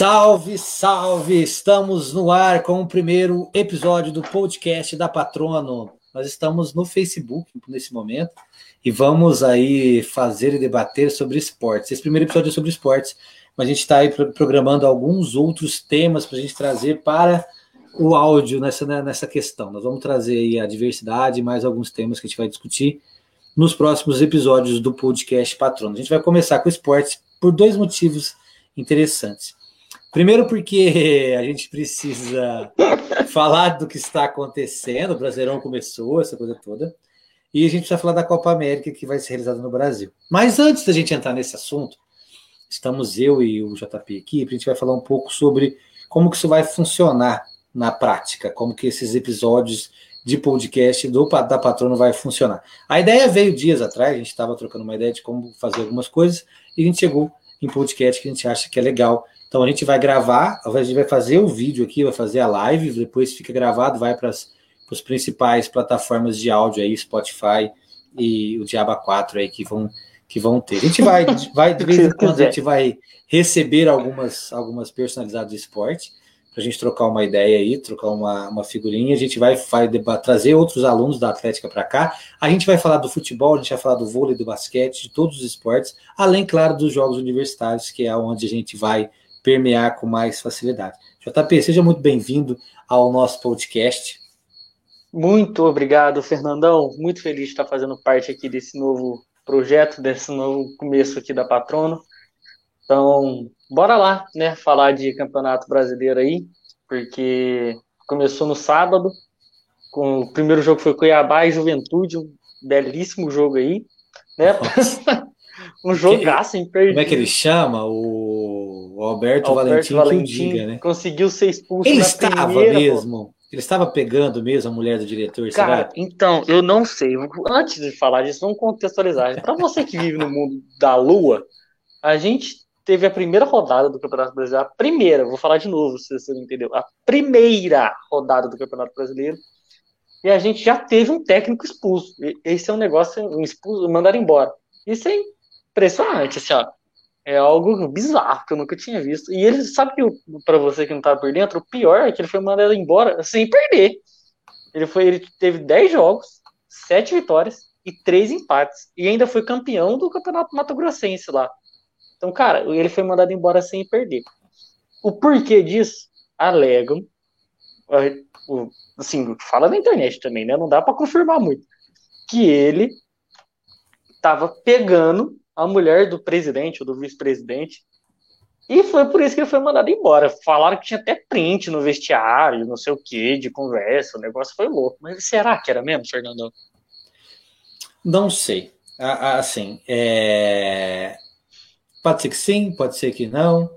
Salve, salve! Estamos no ar com o primeiro episódio do podcast da Patrono. Nós estamos no Facebook nesse momento e vamos aí fazer e debater sobre esportes. Esse primeiro episódio é sobre esportes, mas a gente está aí programando alguns outros temas para a gente trazer para o áudio nessa, né, nessa questão. Nós vamos trazer aí a diversidade, mais alguns temas que a gente vai discutir nos próximos episódios do podcast Patrono. A gente vai começar com esportes por dois motivos interessantes. Primeiro, porque a gente precisa falar do que está acontecendo. O Brasileirão começou, essa coisa toda. E a gente precisa falar da Copa América que vai ser realizada no Brasil. Mas antes da gente entrar nesse assunto, estamos eu e o JP aqui, a gente vai falar um pouco sobre como que isso vai funcionar na prática, como que esses episódios de podcast do, da Patrono vai funcionar. A ideia veio dias atrás, a gente estava trocando uma ideia de como fazer algumas coisas, e a gente chegou em podcast que a gente acha que é legal então a gente vai gravar, a gente vai fazer o vídeo aqui, vai fazer a live, depois fica gravado, vai para as principais plataformas de áudio aí, Spotify e o Diaba 4 aí que vão que vão ter. A gente vai, vai de vez em quando a gente vai receber algumas algumas personalizadas de esporte para a gente trocar uma ideia aí, trocar uma, uma figurinha. A gente vai, vai trazer outros alunos da Atlética para cá. A gente vai falar do futebol, a gente vai falar do vôlei, do basquete, de todos os esportes, além, claro, dos jogos universitários, que é onde a gente vai permear com mais facilidade. JP, seja muito bem-vindo ao nosso podcast. Muito obrigado, Fernandão. Muito feliz de estar fazendo parte aqui desse novo projeto, desse novo começo aqui da Patrono. Então, bora lá, né, falar de Campeonato Brasileiro aí, porque começou no sábado, com o primeiro jogo foi Cuiabá e Juventude, um belíssimo jogo aí, né? um jogaço imperdível. Como é que ele chama? O, o Alberto, Alberto Valentim, Valentim diga, né? Conseguiu ser expulso Ele estava primeira, mesmo? Ele estava pegando mesmo a mulher do diretor, Cara, será? então, eu não sei. Antes de falar disso, vamos contextualizar. Para você que vive no mundo da lua, a gente teve a primeira rodada do Campeonato Brasileiro. A primeira, vou falar de novo, se você não entendeu. A primeira rodada do Campeonato Brasileiro. E a gente já teve um técnico expulso. Esse é um negócio, um expulso, mandar embora. Isso é impressionante, assim, ó. É algo bizarro que eu nunca tinha visto. E ele sabe que, para você que não tá por dentro, o pior é que ele foi mandado embora sem perder. Ele foi, ele teve 10 jogos, 7 vitórias e 3 empates. E ainda foi campeão do Campeonato Mato Grossense lá. Então, cara, ele foi mandado embora sem perder. O porquê disso? Alegam. Assim, fala na internet também, né? Não dá para confirmar muito. Que ele tava pegando a mulher do presidente ou do vice-presidente. E foi por isso que ele foi mandado embora. Falaram que tinha até print no vestiário, não sei o que, de conversa, o negócio foi louco. Mas será que era mesmo, Fernando? Não sei. Assim, é... pode ser que sim, pode ser que não.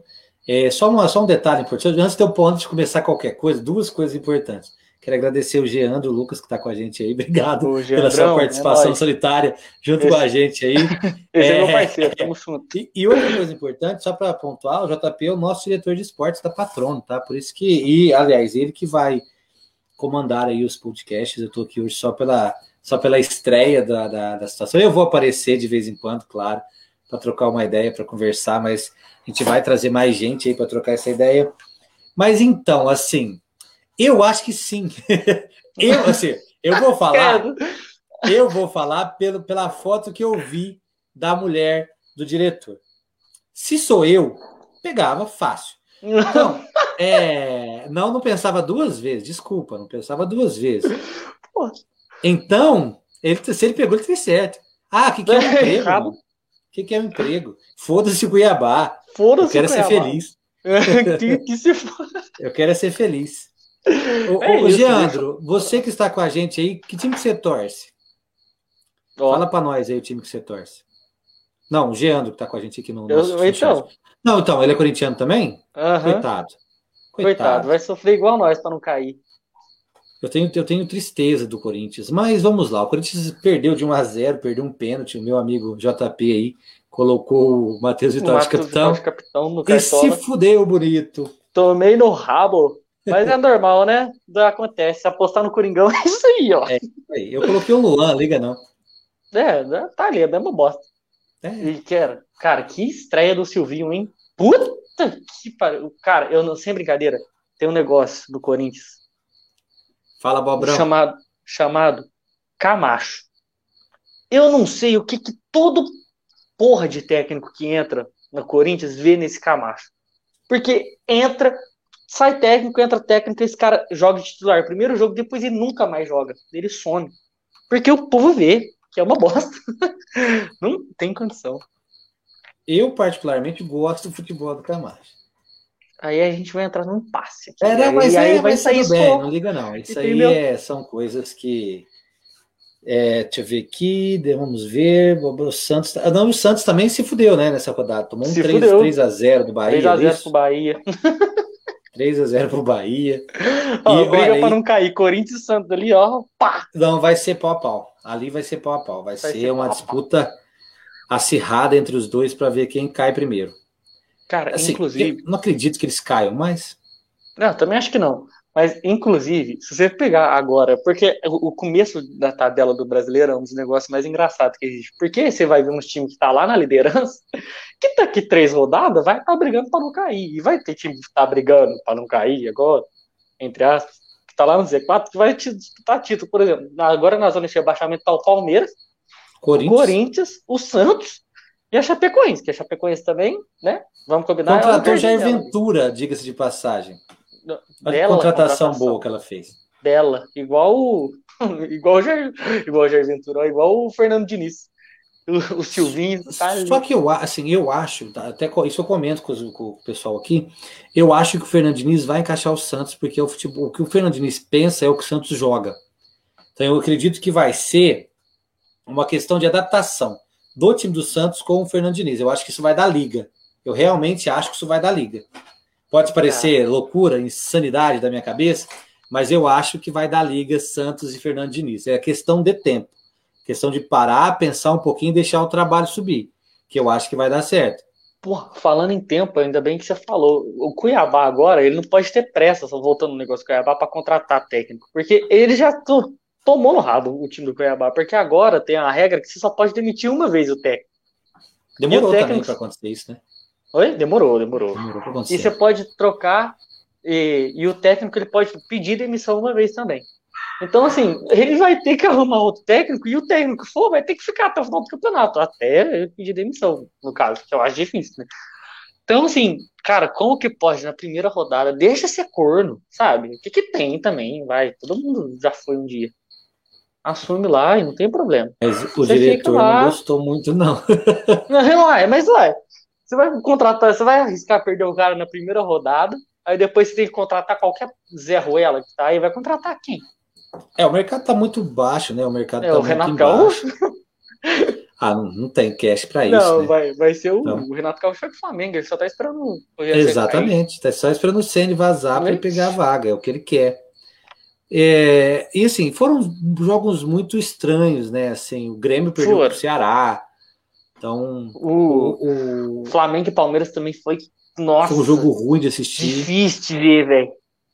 É, só, uma, só um detalhe importante, antes de, eu, antes de começar qualquer coisa, duas coisas importantes. Quero agradecer o Geandro Lucas que está com a gente aí. Obrigado pela sua participação é solitária junto Esse... com a gente aí. Esse é, é meu parceiro, tamo junto. E, e, outra coisa importante, só para pontuar, o JP é o nosso diretor de esportes da Patrono, tá? Por isso que, e aliás, ele que vai comandar aí os podcasts. Eu estou aqui hoje só pela, só pela estreia da, da, da situação. Eu vou aparecer de vez em quando, claro, para trocar uma ideia, para conversar, mas a gente vai trazer mais gente aí para trocar essa ideia. Mas então, assim, eu acho que sim. eu, assim, eu vou falar. Eu vou falar pelo, pela foto que eu vi da mulher do diretor. Se sou eu, pegava fácil. Então, é, não, não pensava duas vezes, desculpa, não pensava duas vezes. Então, ele, se ele pegou, ele fez certo. Ah, o que, que é um emprego? O que, que é um emprego? Foda-se Cuiabá. Foda-se Eu quero ser feliz. que, que se Eu quero ser feliz. Ô, é ô Geandro, você que está com a gente aí, que time que você torce? Fala para nós aí o time que você torce. Não, o Geandro que está com a gente aqui no. Eu, então. Não, então, ele é corintiano também? Uhum. Coitado. Coitado. Coitado. vai sofrer igual nós para não cair. Eu tenho, eu tenho tristeza do Corinthians, mas vamos lá. O Corinthians perdeu de 1 a 0 perdeu um pênalti. O meu amigo JP aí colocou o Matheus Vitória de capitão. capitão no e se fudeu, bonito. Tomei no rabo. Mas é normal, né? Acontece. Apostar no Coringão é isso aí, ó. É isso aí. Eu coloquei o Luan, liga não. É, tá ali, é a mesma bosta. É. E, cara, cara, que estreia do Silvinho, hein? Puta Puta que pariu. Cara, eu não, sem brincadeira, tem um negócio do Corinthians. Fala, Bobrão. Chamado, chamado Camacho. Eu não sei o que, que todo porra de técnico que entra no Corinthians vê nesse Camacho. Porque entra, sai técnico, entra técnico, esse cara joga de titular. Primeiro jogo, depois ele nunca mais joga. Ele some. Porque o povo vê que é uma bosta. não tem condição. Eu, particularmente, gosto do futebol do Camacho. Aí a gente vai entrar num passe. Aqui, é, não, mas aí é, vai sair bem, só. não liga não. Isso Entendeu? aí é- são coisas que. É, deixa eu ver aqui, vamos ver. O Santos. ah, Não, o Santos também se fudeu, né, nessa rodada. Tomou um Se 3, fudeu. 3 a 0 do Bahia. 3x0 isso? pro Bahia. 3 a 0 pro Bahia. Ó, E briga olha pra não cair. Corinthians e Santos ali, ó. Pá! Não, vai ser pau a pau. Ali vai ser pau a pau. Vai, Vai ser, ser uma disputa acirrada entre os dois para ver quem cai primeiro. Cara, Assim, inclusive. não acredito que eles caiam, mas Não, também acho que não. Mas, inclusive, se você pegar agora, porque o começo da tabela do brasileiro é um dos negócios mais engraçados que existe. Porque você vai ver uns times que tá lá na liderança, que daqui três rodadas vai estar tá brigando para não cair. E vai ter time que tá brigando para não cair agora, entre aspas, que tá lá no Z4, que vai disputar título, por exemplo. Agora na zona de rebaixamento tá o Palmeiras, o Corinthians Corinthians, o Santos e a Chapecoense, que a Chapecoense também, né? Vamos combinar. é contratou Jair dela. Ventura, diga-se de passagem. Bela contratação, contratação. boa que ela fez. Bela, igual o igual o Jair, igual o Jair Ventura, igual o Fernando Diniz. O, o Silvinho tá ali. Só que eu, assim, eu acho, tá, até isso eu comento com, os- com o pessoal aqui, eu acho que o Fernando Diniz vai encaixar o Santos, porque o, futebol, o que o Fernando Diniz pensa é o que o Santos joga. Então eu acredito que vai ser uma questão de adaptação do time do Santos com o Fernando Diniz. Eu acho que isso vai dar liga. Eu realmente acho que isso vai dar liga. Pode parecer loucura, insanidade da minha cabeça, mas eu acho que vai dar liga Santos e Fernando Diniz. É questão de tempo. Questão de parar, pensar um pouquinho e deixar o trabalho subir. Que eu acho que vai dar certo. Porra, falando em tempo, ainda bem que você falou. O Cuiabá agora, ele não pode ter pressa, só voltando no negócio do Cuiabá, para contratar técnico. Porque ele já to- tomou no rabo o time do Cuiabá. Porque agora tem a regra que você só pode demitir uma vez o técnico. Demorou o também técnico- para acontecer isso, né? Oi? Demorou, demorou. Demorou E você pode trocar, e, e o técnico ele pode pedir demissão uma vez também. Então, assim, ele vai ter que arrumar outro técnico, e o técnico for vai ter que ficar até o final do campeonato, até ele pedir demissão, no caso, que eu acho difícil, né? Então, assim, cara, como que pode na primeira rodada? Deixa ser corno, sabe? O que que tem também, vai. Todo mundo já foi um dia. Assume lá e não tem problema. Mas o Você diretor não gostou muito, não. Não, vai, mas vai. Você vai contratar, você vai arriscar perder o cara na primeira rodada, aí depois você tem que contratar qualquer Zé Ruela que tá aí, vai contratar quem? É, o mercado tá muito baixo, né? O mercado É, tá o muito Renato embaixo. Ah, não, não tem cash para isso, Não, né? vai, vai ser o, Não. o Renato Gaúcho do Flamengo, ele só tá esperando o. Exatamente. Tá só esperando o Ceni vazar para ele pegar a vaga, é o que ele quer. É, e assim, foram jogos muito estranhos, né? Assim, o Grêmio perdeu Foram. pro Ceará. Então, O o, Flamengo e Palmeiras também foi, nossa, foi um jogo ruim de assistir. difícil de ver, velho.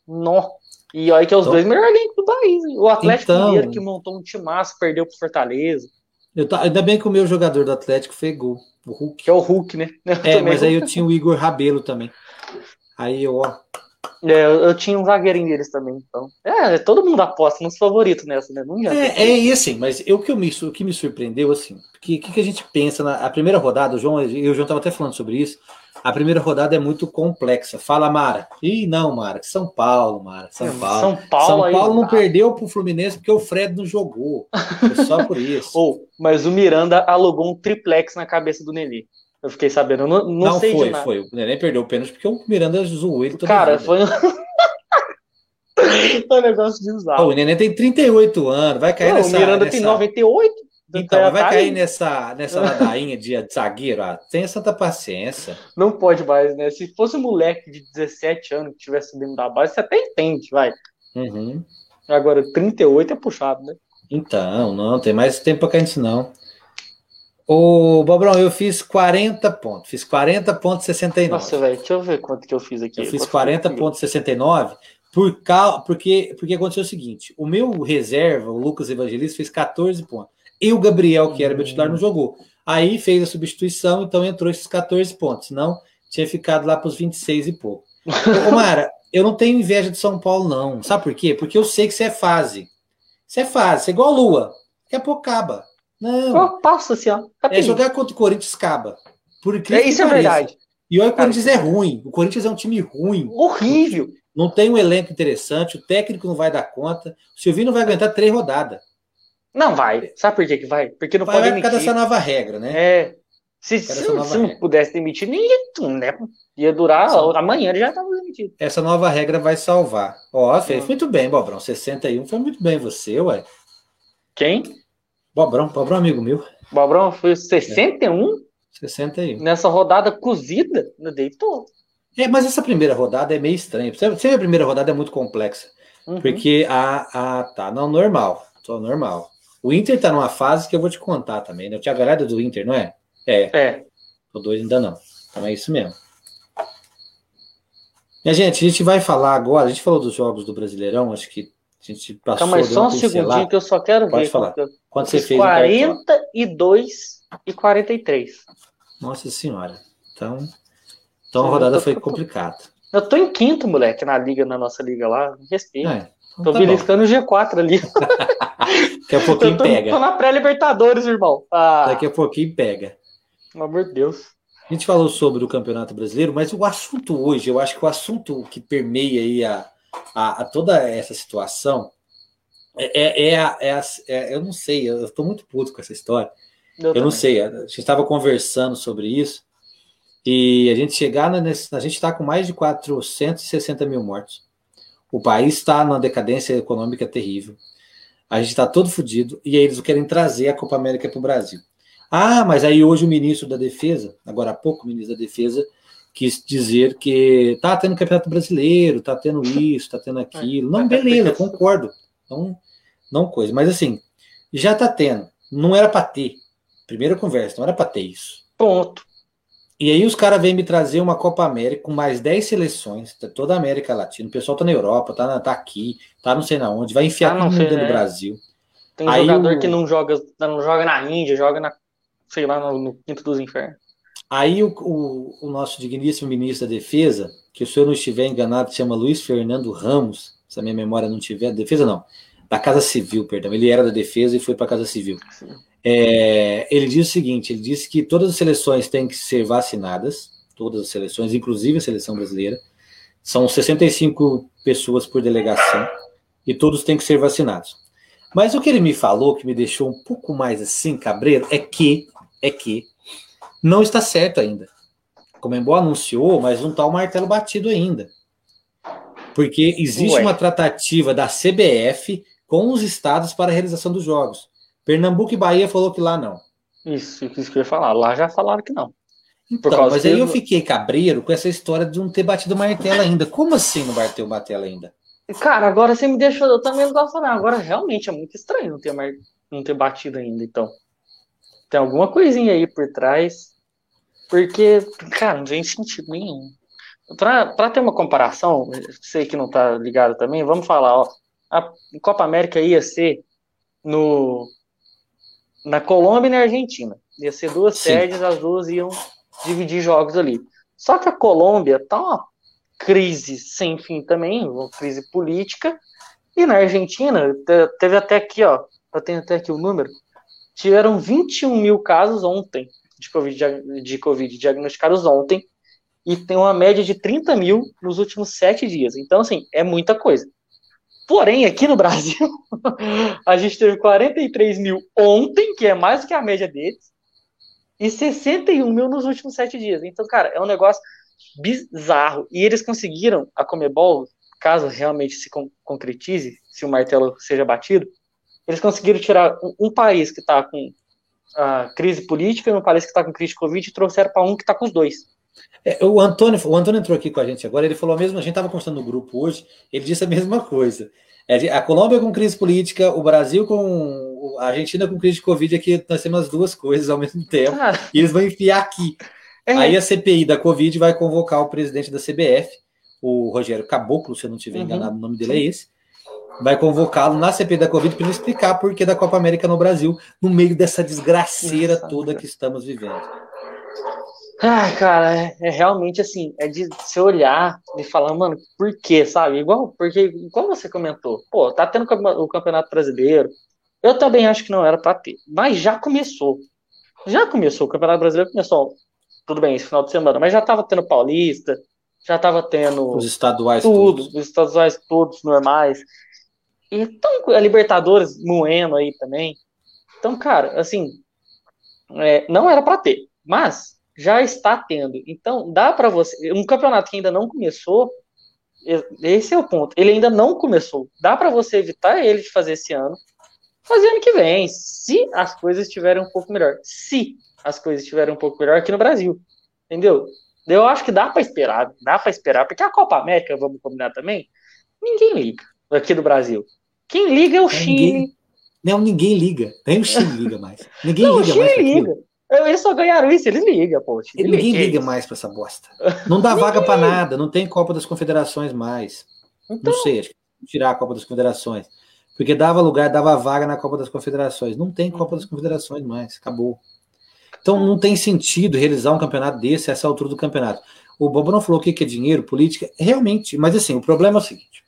Nó. E olha que é os Então- dois melhores elencos do país. hein? O Atlético Então- Mineiro que montou um timaço, perdeu pro Fortaleza, Eu tá- ainda bem que o meu jogador do Atlético fez gol, o Hulk. que é o Hulk, né? Eu É, mas aí eu tinha o Igor Rabelo também. Aí, ó, É, eu, eu tinha um zagueirinho deles também, então. É, todo mundo aposta nos favoritos nessa, né? Não. É, é e assim, mas eu, o, que eu me, o que me surpreendeu, assim, o que, que a gente pensa na a primeira rodada, o João, eu e o João estava até falando sobre isso, a primeira rodada é muito complexa. Fala, Mara. Ih, não, Mara, São Paulo, Mara, São Paulo. São Paulo, São Paulo não tá. perdeu pro Fluminense porque o Fred não jogou. Foi só por isso. Ou, mas o Miranda alugou um triplex na cabeça do Nenê. Eu fiquei sabendo, eu não, não, não sei de foi, nada. foi. O Neném perdeu o pênalti porque o Miranda zoou ele toda Cara, vida. foi um... um negócio de usar. O Neném tem 38 anos, vai cair Não, nessa... o Miranda nessa... tem 98. Então, tá- vai tá cair aí. nessa, nessa ladainha de de zagueiro. Ah, tenha santa paciência. Não pode mais, né? Se fosse um moleque de 17 anos que tivesse subindo da base, você até entende, vai. Uhum. Agora, 38 é puxado, né? Então, não, tem mais tempo para cair nisso, não. Ô, Bobrão, eu fiz 40 pontos. Fiz 40,69. Nossa, velho, deixa eu ver quanto que eu fiz aqui. eu fiz Quanto que eu fiz? 40,69 por cal... porque, porque aconteceu o seguinte: o meu reserva, o Lucas Evangelista, fez 14 pontos. E o Gabriel, que era meu titular, não jogou. Aí fez a substituição, então entrou esses 14 pontos. Senão, tinha ficado lá para os 26 e pouco. Ô, Mara, eu não tenho inveja de São Paulo, não. Sabe por quê? Porque eu sei que você é fase. Você é fase, você é igual a Lua. Daqui a pouco acaba. Não. Eu passo assim, ó. É jogar contra o Corinthians acaba. Por é, isso é verdade. E olha, o Corinthians é ruim. O Corinthians é um time ruim. Horrível. Não tem um elenco interessante, o técnico não vai dar conta. O Silvinho não vai aguentar três rodadas. Não vai. Sabe por que, que vai? Porque não vai, pode vai por causa dessa nova regra, né? É. Se, se, se não pudesse demitir, nem ia, né? ia durar. Sim. Amanhã ele já estava demitido. Essa nova regra vai salvar. Ó, fez muito bem, Bobrão. 61 foi muito bem você, ué. Quem? Bobrão, Bobrão amigo meu. Bobrão foi 61? É. 61. Nessa rodada cozida, deitou. É, mas essa primeira rodada é meio estranha. Você vê a primeira rodada é muito complexa. Uhum. Porque a, a. Tá, não, normal. Só normal. O Inter tá numa fase que eu vou te contar também, né? Eu tinha galera do Inter, não é? É. É. O dois ainda não. Então é isso mesmo. Minha gente, a gente vai falar agora. A gente falou dos jogos do Brasileirão, acho que a gente passou. Calma aí, só um segundinho que eu só quero Pode ver. falar. Quanto, quanto você fez? 42 e 43. Nossa senhora. Então, então a rodada foi complicada. Eu tô em quinto, moleque, na liga, na nossa liga lá. Respeito. É, então tô tá beliscando o G4 ali. Daqui a pouquinho tô, pega. Tô na pré-Libertadores, irmão. Ah. Daqui a pouquinho pega. Pelo amor de Deus. A gente falou sobre o Campeonato Brasileiro, mas o assunto hoje, eu acho que o assunto que permeia aí a, a, a toda essa situação é, é, é, a, é, é, eu não sei, eu estou muito puto com essa história. Eu, eu não sei, a gente estava conversando sobre isso e a gente chegar nesse, a gente está com mais de 460 mil mortos. O país está numa decadência econômica terrível. A gente está todo fodido e aí eles querem trazer a Copa América para o Brasil. Ah, mas aí hoje o ministro da Defesa, agora há pouco o ministro da Defesa, quis dizer que tá tendo campeonato brasileiro, tá tendo isso, tá tendo aquilo. Não, beleza, concordo. Não, não coisa. Mas assim, já tá tendo. Não era para ter. Primeira conversa, não era para ter isso. Ponto. E aí os caras vêm me trazer uma Copa América com mais 10 seleções, toda a América Latina. O pessoal tá na Europa, tá, na, tá aqui, tá não sei na onde, vai enfiar ah, todo mundo dentro do Brasil. Tem aí jogador o... que não joga, não joga na Índia, joga na, sei lá, no, no Quinto dos Infernos. Aí o, o, o, nosso digníssimo ministro da Defesa, que se eu não estiver enganado, chama Luiz Fernando Ramos, se a minha memória não tiver, defesa não, da Casa Civil, perdão. Ele era da Defesa e foi para a Casa Civil. É, ele diz o seguinte: ele disse que todas as seleções têm que ser vacinadas, todas as seleções, inclusive a seleção brasileira. São 65 pessoas por delegação e todos têm que ser vacinados. Mas o que ele me falou, que me deixou um pouco mais assim, cabreiro, é que, é que não está certo ainda. Como Comembol anunciou, mas não está o martelo batido ainda. Porque existe Ué. uma tratativa da CBF com os estados para a realização dos jogos. Pernambuco e Bahia falou que lá não. Isso, isso que eu ia falar. Lá já falaram que não. Então, mas aí eu fiquei cabreiro com essa história de não ter batido o martelo ainda. Como assim não vai ter o martelo ainda? Cara, agora você me deixou. Eu também não gosto, não. Agora realmente é muito estranho não ter, mar... não ter batido ainda, então. Tem alguma coisinha aí por trás. Porque, cara, não tem sentido nenhum. Para ter uma comparação, sei que não tá ligado também, vamos falar, ó. A Copa América ia ser no na Colômbia e na Argentina. Ia ser duas Sim. sedes, as duas iam dividir jogos ali. Só que a Colômbia tá uma crise sem fim também, uma crise política. E na Argentina, teve até aqui, ó, eu tenho até aqui o número, tiveram 21 mil casos ontem de COVID, de COVID diagnosticados ontem, e tem uma média de 30 mil nos últimos sete dias. Então, assim, é muita coisa. Porém, aqui no Brasil, a gente teve 43 mil ontem, que é mais do que a média deles, e 61 mil nos últimos sete dias. Então, cara, é um negócio bizarro. E eles conseguiram, a Comebol, caso realmente se concretize, se o martelo seja batido, eles conseguiram tirar um, um país que está com a crise política e um país que está com crise de Covid e trouxeram para um que está com os dois. É, o, Antônio, o Antônio entrou aqui com a gente agora, ele falou mesmo, a gente estava conversando no grupo hoje, ele disse a mesma coisa. É, a Colômbia com crise política, o Brasil com. a Argentina com crise de Covid, aqui nós temos as duas coisas ao mesmo tempo, ah. e eles vão enfiar aqui. É. Aí a CPI da Covid vai convocar o presidente da CBF, o Rogério Caboclo, se eu não estiver uhum. enganado, o nome dele é esse. Vai convocá-lo na CPI da Covid para ele explicar por que da Copa América no Brasil, no meio dessa desgraceira Nossa, toda que estamos vivendo. Ai, cara, é, é, realmente assim, é de se olhar e falar, mano, por quê, sabe? Igual, porque, igual você comentou, pô, tá tendo o Campeonato Brasileiro. Eu também acho que não era pra ter, mas já começou. Já começou, o Campeonato Brasileiro começou, tudo bem, esse final de semana, mas já tava tendo Paulista, já tava tendo. Os estaduais tudo, todos. os estaduais todos normais. E então, a Libertadores moendo aí também. Então, cara, assim, é, não era para ter, mas já está tendo. Então, dá para você. Um campeonato que ainda não começou, esse é o ponto. Ele ainda não começou. Dá para você evitar ele de fazer esse ano, fazer ano que vem, se as coisas estiverem um pouco melhor. Se as coisas estiverem um pouco melhor aqui no Brasil. Entendeu? Eu acho que dá para esperar, dá para esperar, porque a Copa América, vamos combinar também, ninguém liga aqui do Brasil. Quem liga é o Chile. Ninguém, não, ninguém liga. Nem o Chile liga mais. Ninguém não, liga o Chile mais. liga. Eles só ganharam isso, eles ligam, pô. Ninguém liga mais pra essa bosta. Não dá vaga para nada, não tem Copa das Confederações mais. Então... Não sei, acho que tirar a Copa das Confederações. Porque dava lugar, dava vaga na Copa das Confederações. Não tem Copa das Confederações mais, acabou. Então não tem sentido realizar um campeonato desse a essa altura do campeonato. O Bobo não falou o que é dinheiro, política, realmente, mas assim, o problema é o seguinte.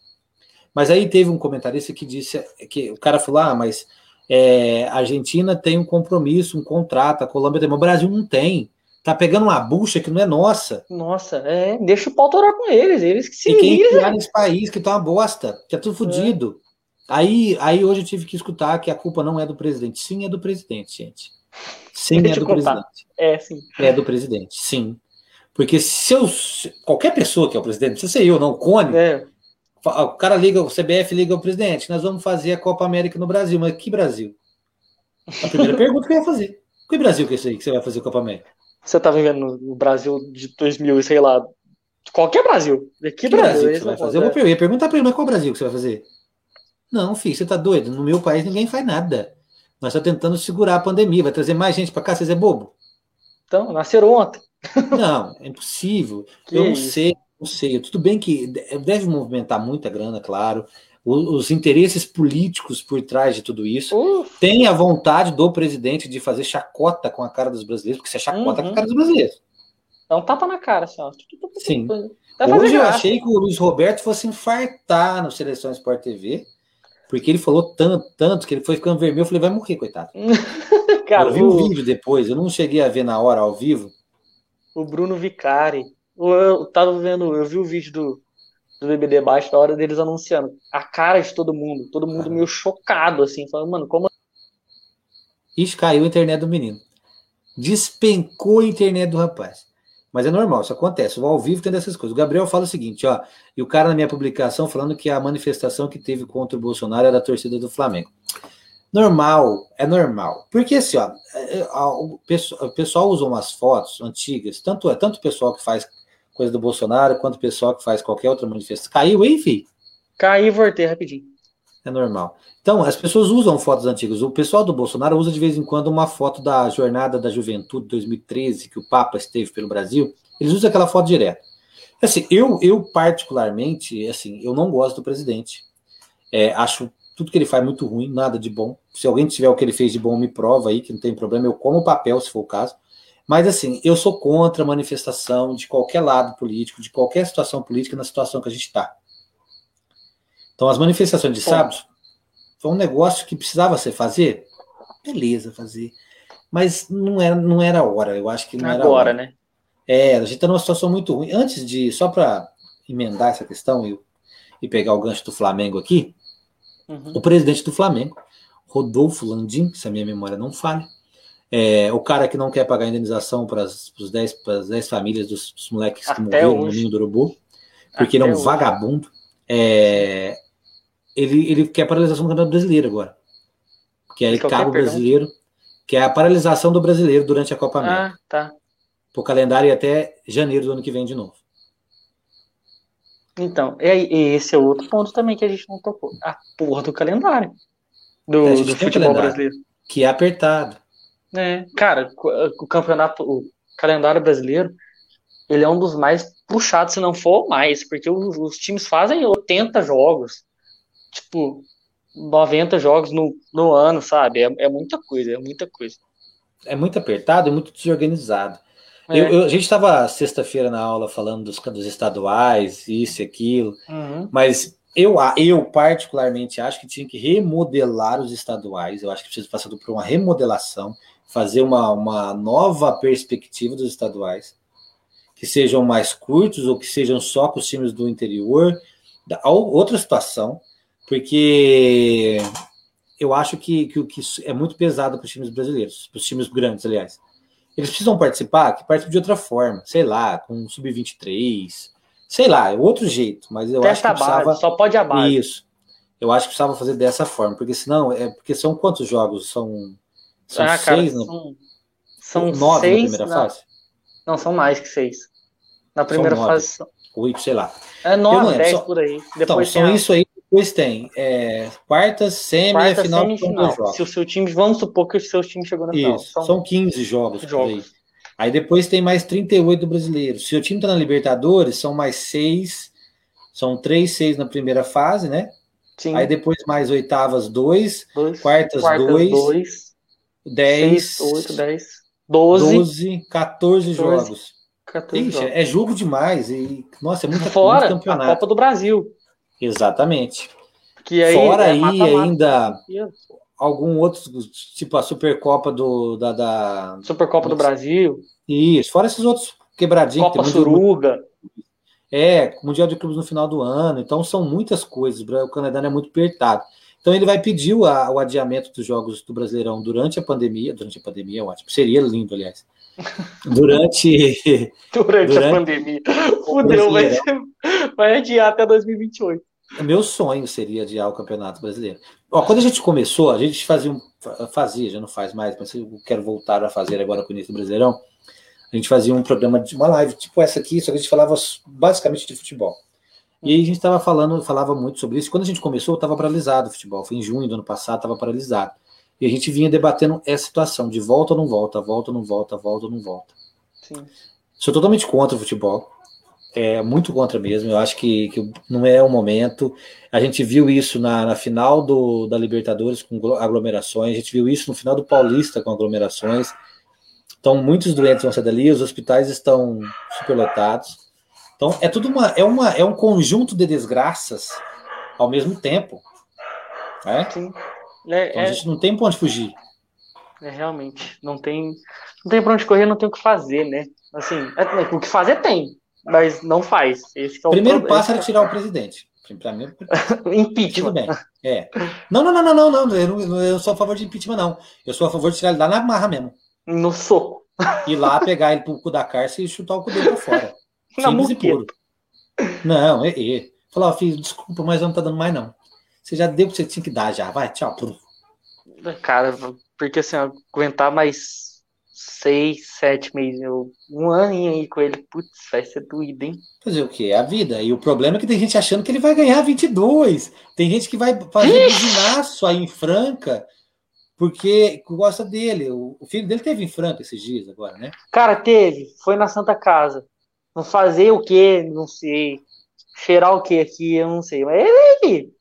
Mas aí teve um comentarista que disse que o cara falou: ah, mas é, a Argentina tem um compromisso, um contrato, a Colômbia tem, mas o Brasil não tem. Tá pegando uma bucha que não é nossa. Nossa, é, deixa o pau torar com eles, eles que se E quem criar nesse país que tá uma bosta, que é tudo fodido. É. Aí, aí hoje eu tive que escutar que a culpa não é do presidente. Sim, é do presidente, gente. Sim, Deixa é do presidente. É, sim. É do presidente, sim. Porque se eu. Qualquer pessoa que é o presidente, não precisa ser eu, não, o Cone. É. O cara liga, o CBF liga ao presidente, nós vamos fazer a Copa América no Brasil. Mas que Brasil? A primeira pergunta que eu ia fazer. Que Brasil que é isso aí que você vai fazer a Copa América? Você tá vivendo no Brasil de 2000, sei lá. Qualquer Brasil. Que, que Brasil, Brasil que você vai fazer? Eu, vou, eu ia perguntar pra ele, mas qual Brasil que você vai fazer? Não, filho, você tá doido? No meu país ninguém faz nada. Nós estamos tentando segurar a pandemia. Vai trazer mais gente para cá, vocês é bobo? Então, nasceram ontem. Não, é impossível. Que eu não isso? sei, não sei. Tudo bem que deve movimentar muita grana, claro. Os, interesses políticos por trás de tudo isso. Uf. Tem a vontade do presidente de fazer chacota com a cara dos brasileiros, porque você é chacota uhum. com a cara dos brasileiros. Dá um tapa na cara, assim, ó. Sim. Hoje eu achei que o Luiz Roberto fosse infartar no Seleção Sport TV, porque ele falou tanto, tanto, que ele foi ficando vermelho. Eu falei, vai morrer, coitado. Cara, eu vi o um vídeo depois, eu não cheguei a ver na hora ao vivo, o Bruno Vicari. Eu tava vendo, eu vi o vídeo do, do BB Debate da hora deles anunciando. A cara de todo mundo, todo mundo meio chocado, assim, falando, mano, como. Ixi, caiu a internet do menino. Despencou a internet do rapaz. Mas é normal, isso acontece. O ao vivo tem dessas coisas. O Gabriel fala o seguinte, ó, e o cara na minha publicação falando que a manifestação que teve contra o Bolsonaro era a torcida do Flamengo. Normal, é normal. Porque assim, ó, é, é, o pessoal usa umas fotos antigas, tanto é tanto o pessoal que faz coisa do Bolsonaro, quanto o pessoal que faz qualquer outra manifestação. Caiu aí, filho? Caiu e voltei rapidinho. É normal. Então, as pessoas usam fotos antigas. O pessoal do Bolsonaro usa de vez em quando uma foto da Jornada da Juventude 2013, que o Papa esteve pelo Brasil. Eles usam aquela foto direto. Assim, eu, eu particularmente, assim, eu não gosto do presidente. É, acho tudo que ele faz muito ruim, nada de bom. Se alguém tiver o que ele fez de bom, me prova aí, que não tem problema, eu como papel, se for o caso. Mas, assim, eu sou contra a manifestação de qualquer lado político, de qualquer situação política na situação que a gente está. Então, as manifestações de sábado foi um negócio que precisava ser fazer, beleza, fazer. Mas não era, não era a hora, eu acho que não Agora, era hora. né? É, a gente está numa situação muito ruim. Antes de, só para emendar essa questão e, e pegar o gancho do Flamengo aqui, Uhum. O presidente do Flamengo, Rodolfo Landim, se a minha memória não falha, é, o cara que não quer pagar indenização para as 10, famílias dos, dos moleques que Até morreram hoje. no Ninho do Urubu, porque Até ele é um hoje. vagabundo. É, ele, ele quer paralisação do Campeonato Brasileiro agora. Que é cabo brasileiro, que é a paralisação do brasileiro durante a Copa ah, América. Ah, tá. Pro calendário até janeiro do ano que vem de novo. Então, e esse é outro ponto também que a gente não tocou. A porra do calendário do, é, do futebol brasileiro. Que é apertado. É, cara, o campeonato, o calendário brasileiro, ele é um dos mais puxados, se não for mais, porque os, os times fazem 80 jogos, tipo, 90 jogos no, no ano, sabe? É, é muita coisa, é muita coisa. É muito apertado e muito desorganizado. É. Eu, eu, a gente estava sexta-feira na aula falando dos, dos estaduais, isso e aquilo, uhum. mas eu, eu particularmente acho que tinha que remodelar os estaduais. Eu acho que precisa passar por uma remodelação, fazer uma, uma nova perspectiva dos estaduais, que sejam mais curtos ou que sejam só com os times do interior. Outra situação, porque eu acho que, que, que é muito pesado para os times brasileiros, para os times grandes, aliás eles precisam participar, que participem de outra forma, sei lá, com sub-23, sei lá, é outro jeito, mas eu Testa acho que precisava... Base, só pode a base. Isso. Eu acho que precisava fazer dessa forma, porque senão, é porque são quantos jogos? São, são ah, seis, cara, são, são nove seis, na primeira na... fase? Não, são mais que seis. Na primeira são fase. Oito, sei lá. É nove, dez por aí. Depois então, são a... isso aí depois tem é, quartas, semi Quarta, final, semifinal. Jogos. Se o seu time, vamos supor que o seu time chegou na final. Isso, são, são 15 jogos. jogos. Aí. aí. depois tem mais 38 do brasileiro. Se o time tá na Libertadores, são mais seis. São três, seis na primeira fase, né? Sim. Aí depois mais oitavas, dois. dois quartas, quartas, dois. dois 10. 6, 8, 10. 12. 12, 14 jogos. 14 Ixi, jogos. É jogo demais. E, nossa, é muita Fora muito campeonato. a Copa do Brasil. Exatamente. Que aí Fora é aí mata -mata. ainda algum outro, tipo a Supercopa do da, da Supercopa do Brasil. Isso, fora esses outros quebradinhos. Copa Suruga. É, Mundial de Clubes no final do ano. Então são muitas coisas. O Canadá é muito apertado. Então ele vai pedir o, o, adiamento dos jogos do Brasileirão durante a pandemia. Durante a pandemia, ótimo. Seria lindo, aliás. Durante. durante, durante a pandemia. Fudeu, vai, vai adiar até 2028. Meu sonho seria adiar o Campeonato Brasileiro. Ó, quando a gente começou, a gente fazia, um, fazia, já não faz mais, mas eu quero voltar a fazer agora com o início do Brasileirão. A gente fazia um programa de uma live, tipo essa aqui, só que a gente falava basicamente de futebol. E a gente estava falando, falava muito sobre isso. Quando a gente começou, estava paralisado o futebol. Foi em junho do ano passado, estava paralisado. E a gente vinha debatendo essa situação de volta ou não volta, volta ou não volta, volta ou não volta. Sim. Sou totalmente contra o futebol é muito contra mesmo. Eu acho que, que não é o momento. A gente viu isso na, na final do, da Libertadores com aglomerações, a gente viu isso no final do Paulista com aglomerações. Então, muitos doentes vão sair dali, os hospitais estão superlotados. Então, é tudo uma, é uma, é um conjunto de desgraças ao mesmo tempo. Né? Sim. É, então, a é gente não tem para onde fugir. É, realmente, não tem, não tem para onde correr, não tem o que fazer, né? Assim, é, o que fazer tem, mas não faz. Esse é o Primeiro passo era tirar o presidente. Para mim, impeachment. Bem. É. Não, não, não, não, não, não. Eu não, eu sou a favor de impeachment, não. Eu sou a favor de tirar ele lá na marra mesmo. No soco. Ir lá, pegar ele pro cu da cárcel e chutar o cu dele pra fora. Simples e puro. Não, é. é. Falar, filho, desculpa, mas não tá dando mais, não. Você já deu o que você tinha que dar já. Vai, tchau. Cara, porque assim, aguentar mais seis, sete meses, um aninho aí com ele, putz, vai ser doído, hein? Fazer o quê? É a vida. E o problema é que tem gente achando que ele vai ganhar 22. Tem gente que vai fazer buzinaço aí em Franca porque gosta dele. O, filho dele teve em Franca esses dias agora, né? Cara, teve. Foi na Santa Casa. Não fazer o quê? Não sei. Cheirar o quê aqui? Eu não sei. Mas ele.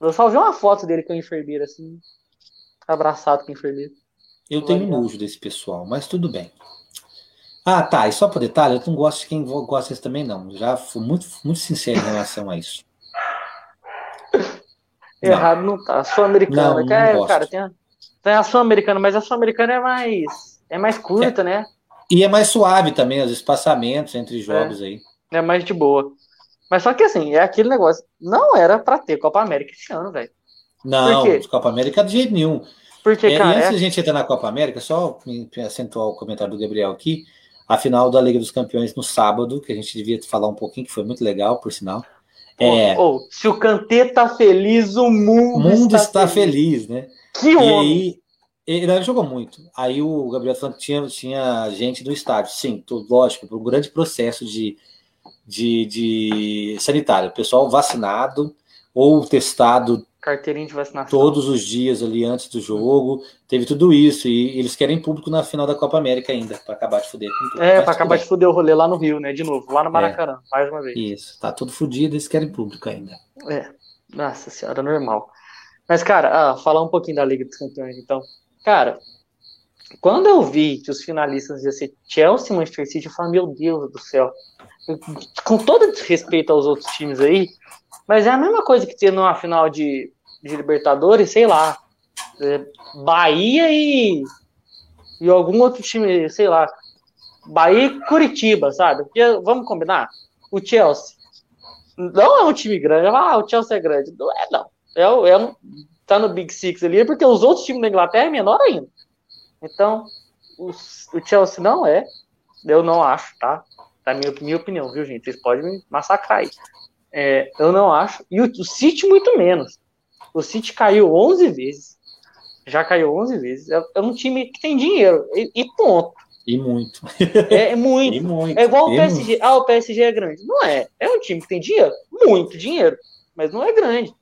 Eu só vi uma foto dele com a enfermeira, assim. Abraçado com a enfermeira. Eu tenho nojo desse pessoal, mas tudo bem. Ah, tá. E só por detalhe, eu não gosto de quem gosta disso também, não. Já fui muito, muito sincero em relação a isso. Errado não, não tá. Sul-Americana, não, não cara, tem a, tem a Sul-Americana, mas a Sul-Americana é mais, é mais curta, é, né? E é mais suave também, os espaçamentos entre jogos é, aí. É mais de boa. Mas só que assim, é aquele negócio. Não era para ter Copa América esse ano, velho. Não, Copa América de jeito nenhum. Porque, é, cara, e antes é... a gente entrar na Copa América, só acentuar o comentário do Gabriel aqui, a final da Liga dos Campeões no sábado, que a gente devia falar um pouquinho, que foi muito legal, por sinal. É... Oh, se o Kanté tá feliz, o mundo, o mundo está, está feliz. feliz. né? Que e homem! Aí, ele jogou muito. Aí o Gabriel que tinha, tinha gente no estádio. Sim, tô, lógico, por um grande processo de, de, de sanitário. Pessoal vacinado ou testado carteirinha de vacinação. Todos os dias ali antes do jogo. Teve tudo isso. E eles querem público na final da Copa América ainda, para acabar de fuder com tudo. É, para acabar de fuder o rolê lá no Rio, né? De novo, lá no é. Maracanã, é. mais uma vez. Isso, tá tudo fudido, eles querem público ainda. É, nossa senhora, normal. Mas, cara, ah, falar um pouquinho da Liga dos Campeões, então. Cara, quando eu vi que os finalistas iam ser Chelsea e Manchester City, eu falei, meu Deus do céu. Com todo respeito aos outros times aí, mas é a mesma coisa que ter numa final de, de Libertadores, sei lá. É, Bahia e, e algum outro time, sei lá. Bahia e Curitiba, sabe? Porque, vamos combinar? O Chelsea não é um time grande. Ah, o Chelsea é grande. Não é, não. É, é um, tá no Big Six ali, porque os outros times da Inglaterra é menor ainda. Então, os, o Chelsea não é. Eu não acho, tá? Da minha, minha opinião, viu, gente? Vocês podem me massacrar aí. É, eu não acho. E o, o City, muito menos. O City caiu 11 vezes. Já caiu 11 vezes. É, é um time que tem dinheiro. E, e ponto. E muito. É, é muito. E muito. É igual o PSG. Muito. Ah, o PSG é grande. Não é. É um time que tem dinheiro. Muito dinheiro. Mas não é grande.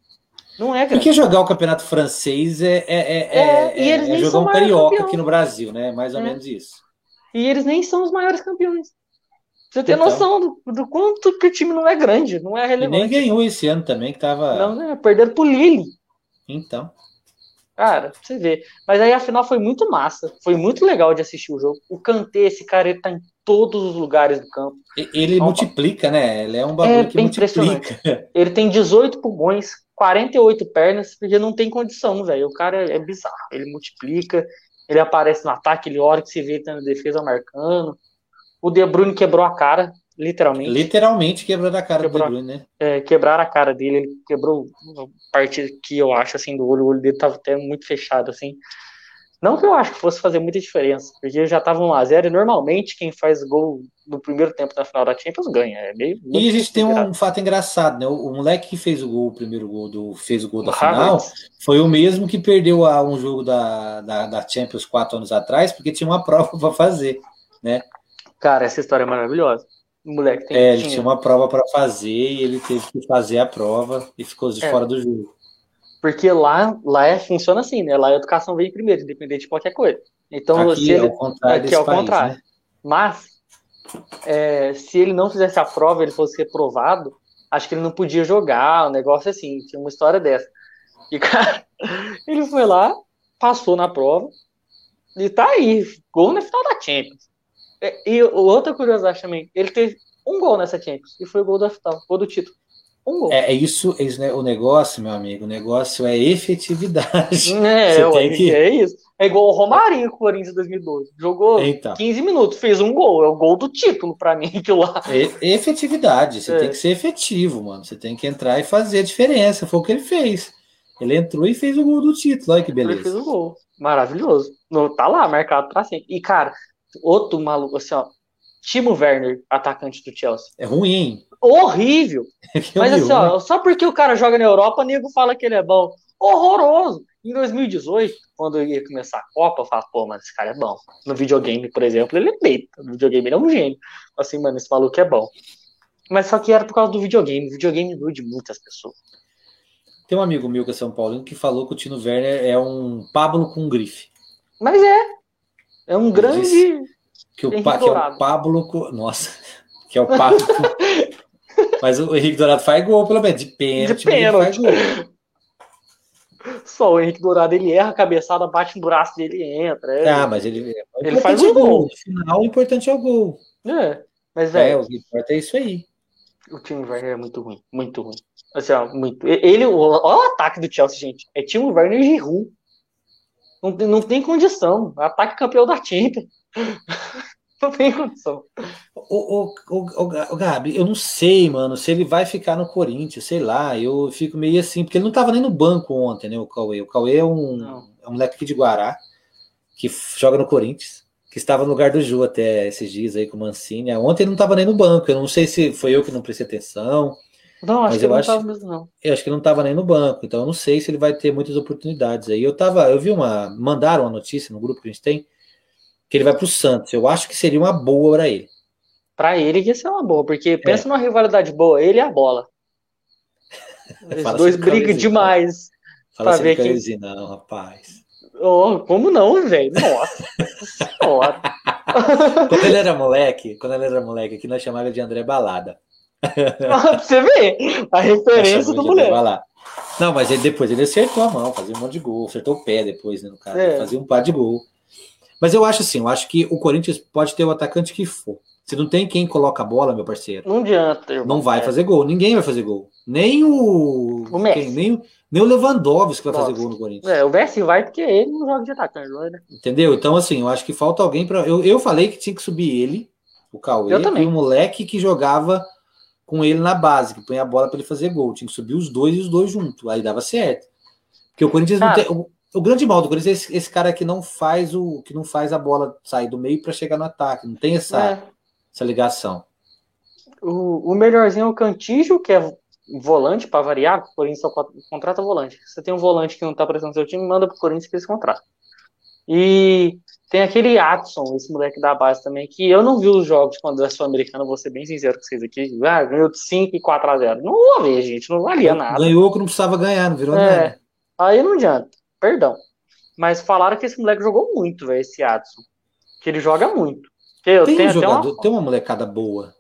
Não é grande. Porque jogar o campeonato francês é, é, é, é, e é jogar um carioca aqui no Brasil, né? Mais ou menos isso. E eles nem são os maiores campeões. Você tem então, noção do, do, quanto que o time não é grande, não é relevante. E nem ganhou esse ano também, que tava. Não, é, perderam pro Lille. Então. Cara, pra você ver. Mas aí a final foi muito massa. Foi muito legal de assistir o jogo. O Kanté, esse cara, ele tá em todos os lugares do campo. Ele então, multiplica, né? Ele é um bagulho é que multiplica. Ele tem 18 pulmões, 48 pernas, porque não tem condição, velho. O cara é bizarro. Ele multiplica, ele aparece no ataque, ele olha que se vê tá na defesa marcando. O De Bruyne quebrou a cara literalmente. Literalmente quebrou a cara quebrou, do De Bruyne, né? É, quebrar a cara dele, ele quebrou a parte que eu acho, assim, do olho, o olho dele tava até muito fechado, assim. Não que eu acho que fosse fazer muita diferença, porque já tava 1x0 e normalmente quem faz gol no primeiro tempo na final da Champions ganha. É meio, e a gente tem um fato engraçado, né? O, o, moleque que fez o gol, o primeiro gol do fez o gol da final, foi o mesmo que perdeu a, um jogo da, da, da Champions quatro anos atrás, porque tinha uma prova para fazer, né? Cara, essa história é maravilhosa. O moleque tem É, ele tinha uma prova para fazer e ele teve que fazer a prova e ficou de é. fora do jogo. Porque lá, lá é, funciona assim, né? Lá a educação vem primeiro, independente de qualquer coisa. Então, aqui se ele, é o contrário. Aqui é o país, contrário. Né? Mas, é, se ele não fizesse a prova, ele fosse reprovado, acho que ele não podia jogar, um negócio assim, tinha uma história dessa. E, cara, ele foi lá, passou na prova, e tá aí, gol na final da Champions. É, e outra curiosidade também, ele teve um gol nessa Champions, e foi o gol da final, gol do título. Um gol. É, é isso, é isso né? o negócio, meu amigo, o negócio é efetividade. É, Você tem que... é isso. É igual o Romarinho com o Corinthians 2012. Jogou então. 15 minutos, fez um gol. É o gol do título para mim, que lá. É efetividade, você é. tem que ser efetivo, mano. Você tem que entrar e fazer a diferença. Foi o que ele fez. Ele entrou e fez o gol do título. Olha que beleza. Ele fez o gol. Maravilhoso. Tá lá, marcado pra sempre. E, cara, outro maluco, assim, ó. Timo Werner, atacante do Chelsea. É ruim. Horrível. Mas assim, ó, só porque o cara joga na Europa, o nego fala que ele é bom. Horroroso. Em 2018, quando eu ia começar a Copa, eu falava, pô, mano, esse cara é bom. No videogame, por exemplo, ele é beta. No videogame ele é um gênio. Assim, mano, esse maluco é bom. Mas só que era por causa do videogame. O videogame ilude muitas pessoas. Tem um amigo meu que é São Paulo que falou que o Tino Werner é um Pablo com grife. Mas é. É um grande. Que o, pa, que é o Pablo. Nossa, que é o Pablo. mas o Henrique Dourado faz gol, pelo menos, de pênalti. De pênalti. Só o Henrique Dourado ele erra a cabeçada, bate no braço dele e entra. É. Ah, mas ele, ele faz um gol. No final, o importante é o gol. É, mas velho. É, o que importa é isso aí. O time Werner é muito ruim, muito ruim. Assim, ó, muito. Ele, olha o ataque do Chelsea, gente. É time Werner de ruim. Não, não tem condição. Ataque campeão da Champions. não tem condição. O, o, o, o, Gabi, eu não sei, mano, se ele vai ficar no Corinthians, sei lá. Eu fico meio assim, porque ele não tava nem no banco ontem, né? O Cauê. O Cauê é um, é um moleque aqui de Guará, que joga no Corinthians, que estava no lugar do Ju até esses dias aí com o Mancini. Ontem ele não tava nem no banco. Eu não sei se foi eu que não prestei atenção. Não, acho que ele não estava mesmo, não. Eu acho que não estava nem no banco, então eu não sei se ele vai ter muitas oportunidades aí. Eu tava, eu vi uma. Mandaram uma notícia no grupo que a gente tem que ele vai para o Santos. Eu acho que seria uma boa para ele. Para ele ia ser uma boa, porque pensa é. numa rivalidade boa, ele e a bola. Os dois brigam demais. Fala pra ver que... não, rapaz. Oh, como não, velho? Nossa senhora. quando ele era moleque, quando ele era moleque, aqui nós chamávamos de André Balada. pra você ver a referência do moleque. Não, mas ele depois ele acertou a mão, fazia um monte de gol, acertou o pé depois, né, no caso, é. fazia um par de gol. Mas eu acho assim, eu acho que o Corinthians pode ter o atacante que for. Se não tem quem coloca a bola, meu parceiro. Não adianta. Irmão. Não vai é. fazer gol. Ninguém vai fazer gol. Nem o. o quem, nem, nem o Lewandowski vai Nossa. fazer gol no Corinthians. É, o Messi vai porque ele não joga de atacante, né? Entendeu? Então, assim, eu acho que falta alguém para. Eu, eu falei que tinha que subir ele, o Cauê, eu também. e o moleque que jogava com ele na base, que põe a bola para ele fazer gol. Tinha que subir os dois e os dois juntos. Aí dava certo. Porque o Corinthians não tem. O, o, grande mal do Corinthians é esse, esse, cara que não faz o que não faz a bola sair do meio para chegar no ataque. Não tem essa. É essa ligação. O, o melhorzinho é o Cantijo, que é volante para variar, o Corinthians só contrata volante. Você tem um volante que não tá prestando seu time, manda pro Corinthians que eles contratam. E tem aquele Adson, esse moleque da base também, que eu não vi os jogos quando é sul-americano, vou ser bem sincero com vocês aqui. Ah, ganhou 5 e 4 a 0 Não vou ver, gente, não valia nada. Ganhou que não precisava ganhar, não virou é, nada. Aí não adianta, perdão. Mas falaram que esse moleque jogou muito, velho, esse Adson. Que ele joga muito. Eu tem um jogador, uma... tem uma molecada boa.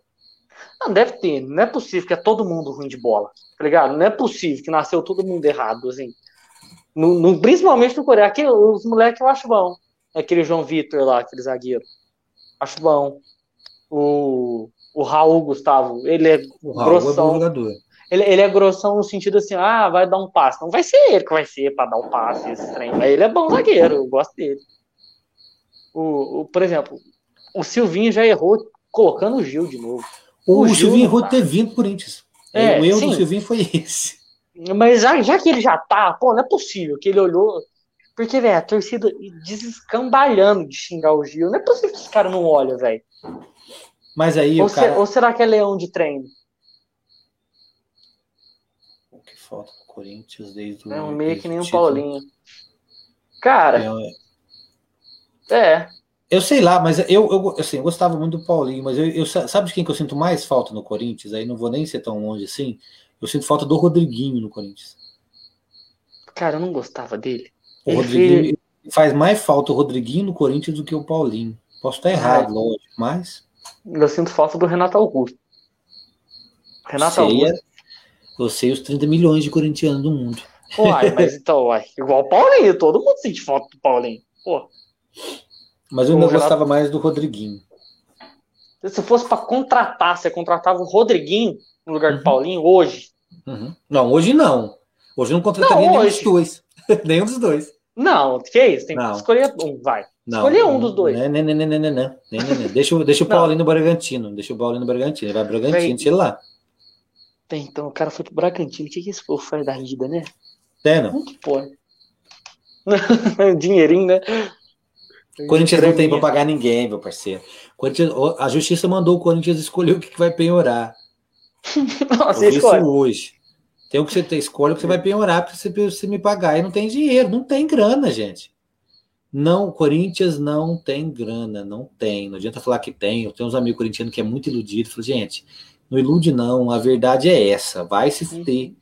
Não, deve ter. Não é possível que é todo mundo ruim de bola. Tá ligado? Não é possível que nasceu todo mundo errado, assim. No, no principalmente no Coreia. Aqui, os moleques eu acho bom. Aquele João Vitor lá, aquele zagueiro. Acho bom. O, o Raul Gustavo, ele é o Raul é grossão. É jogador. Ele, ele é grossão no sentido assim, ah, vai dar um passe. Não vai ser ele que vai ser para dar um passe, esse trem. Mas ele é bom zagueiro, eu gosto dele. O, o, por exemplo, o Silvinho já errou colocando o Gil de novo. O, o Silvinho errou ter vindo Corinthians. É, o erro do Silvinho foi esse. Mas já, já que ele já tá, pô, não é possível que ele olhou. Porque, velho, a torcida desescambalhando de xingar o Gil. Não é possível que esse cara não olha, velho. Mas aí ou, cara... ou será que é leão de treino? O falta pro Corinthians desde o. É um meio que nem um Paulinho. Cara. É. é. Eu sei lá, mas eu, eu, assim, eu gostava muito do Paulinho, mas eu, eu, sabe de quem que eu sinto mais falta no Corinthians? Aí não vou nem ser tão longe assim. Eu sinto falta do Rodriguinho no Corinthians. Cara, eu não gostava dele. O Rodriguinho faz mais falta o Rodriguinho no Corinthians do que o Paulinho. Posso estar errado, lógico, mas. Eu sinto falta do Renato Augusto. Renato sei, Augusto. Eu sei os 30 milhões de corintianos do mundo. Uai, mas então, uai, igual o Paulinho, todo mundo sente falta do Paulinho. Pô. Mas eu ainda Renato... gostava mais do Rodriguinho. Se fosse para contratar, você contratava o Rodriguinho no lugar uhum. do Paulinho hoje? Uhum. Não, hoje não. Hoje eu não contrataria não, nenhum dos dois. nenhum dos dois. Não, que isso? Tem não. que escolher um, vai. Não, Escolher um dos dois. Não, não, não, não, não, não, não. Deixa, deixa o Paulinho no Bragantino. Deixa o Paulinho no Bragantino. Ele vai Bragantino, tira lá. Tem, então o cara foi pro Bragantino. O que, que esse povo faz da vida, né? É, não. Como que pode? Dinheirinho, né? Corinthians não tem para pagar ninguém, meu parceiro. A justiça mandou o Corinthians escolher o que vai penhorar. Nossa, isso hoje. Tem o que você tem, escolhe o que você vai penhorar para você, você me pagar. E não tem dinheiro, não tem grana, gente. Não, o Corinthians não tem grana, não tem. Não adianta falar que tem. Eu tenho uns amigos corintianos que é muito iludido. Falo, gente, não ilude não. A verdade é essa. Vai se fuder.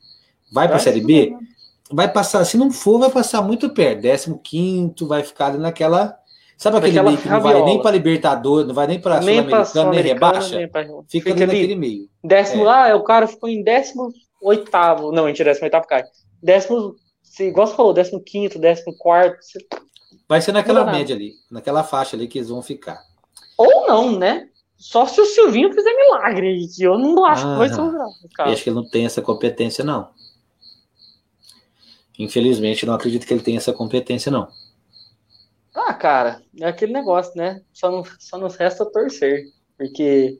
Vai para a Série B? Vai passar. Se não for, vai passar muito perto. 15 vai ficar ali naquela Sabe aquele meio que não vai nem para Libertador, não vai nem para Sul-Americano, nem rebaixa? Nem pra... Fica, fica ali naquele meio. Décimo, é. ah, o cara ficou em décimo oitavo. Não, mentira, décimo oitavo cai. Décimo, igual você falou, décimo quinto, décimo quarto. Vai ser naquela média ali, naquela faixa ali que eles vão ficar. Ou não, né? Só se o Silvinho fizer milagre, que eu não acho ah, que vai ser um Eu acho que ele não tem essa competência, não. Infelizmente, não acredito que ele tenha essa competência, não. Ah, cara, é aquele negócio, né? Só, não, só nos resta torcer, porque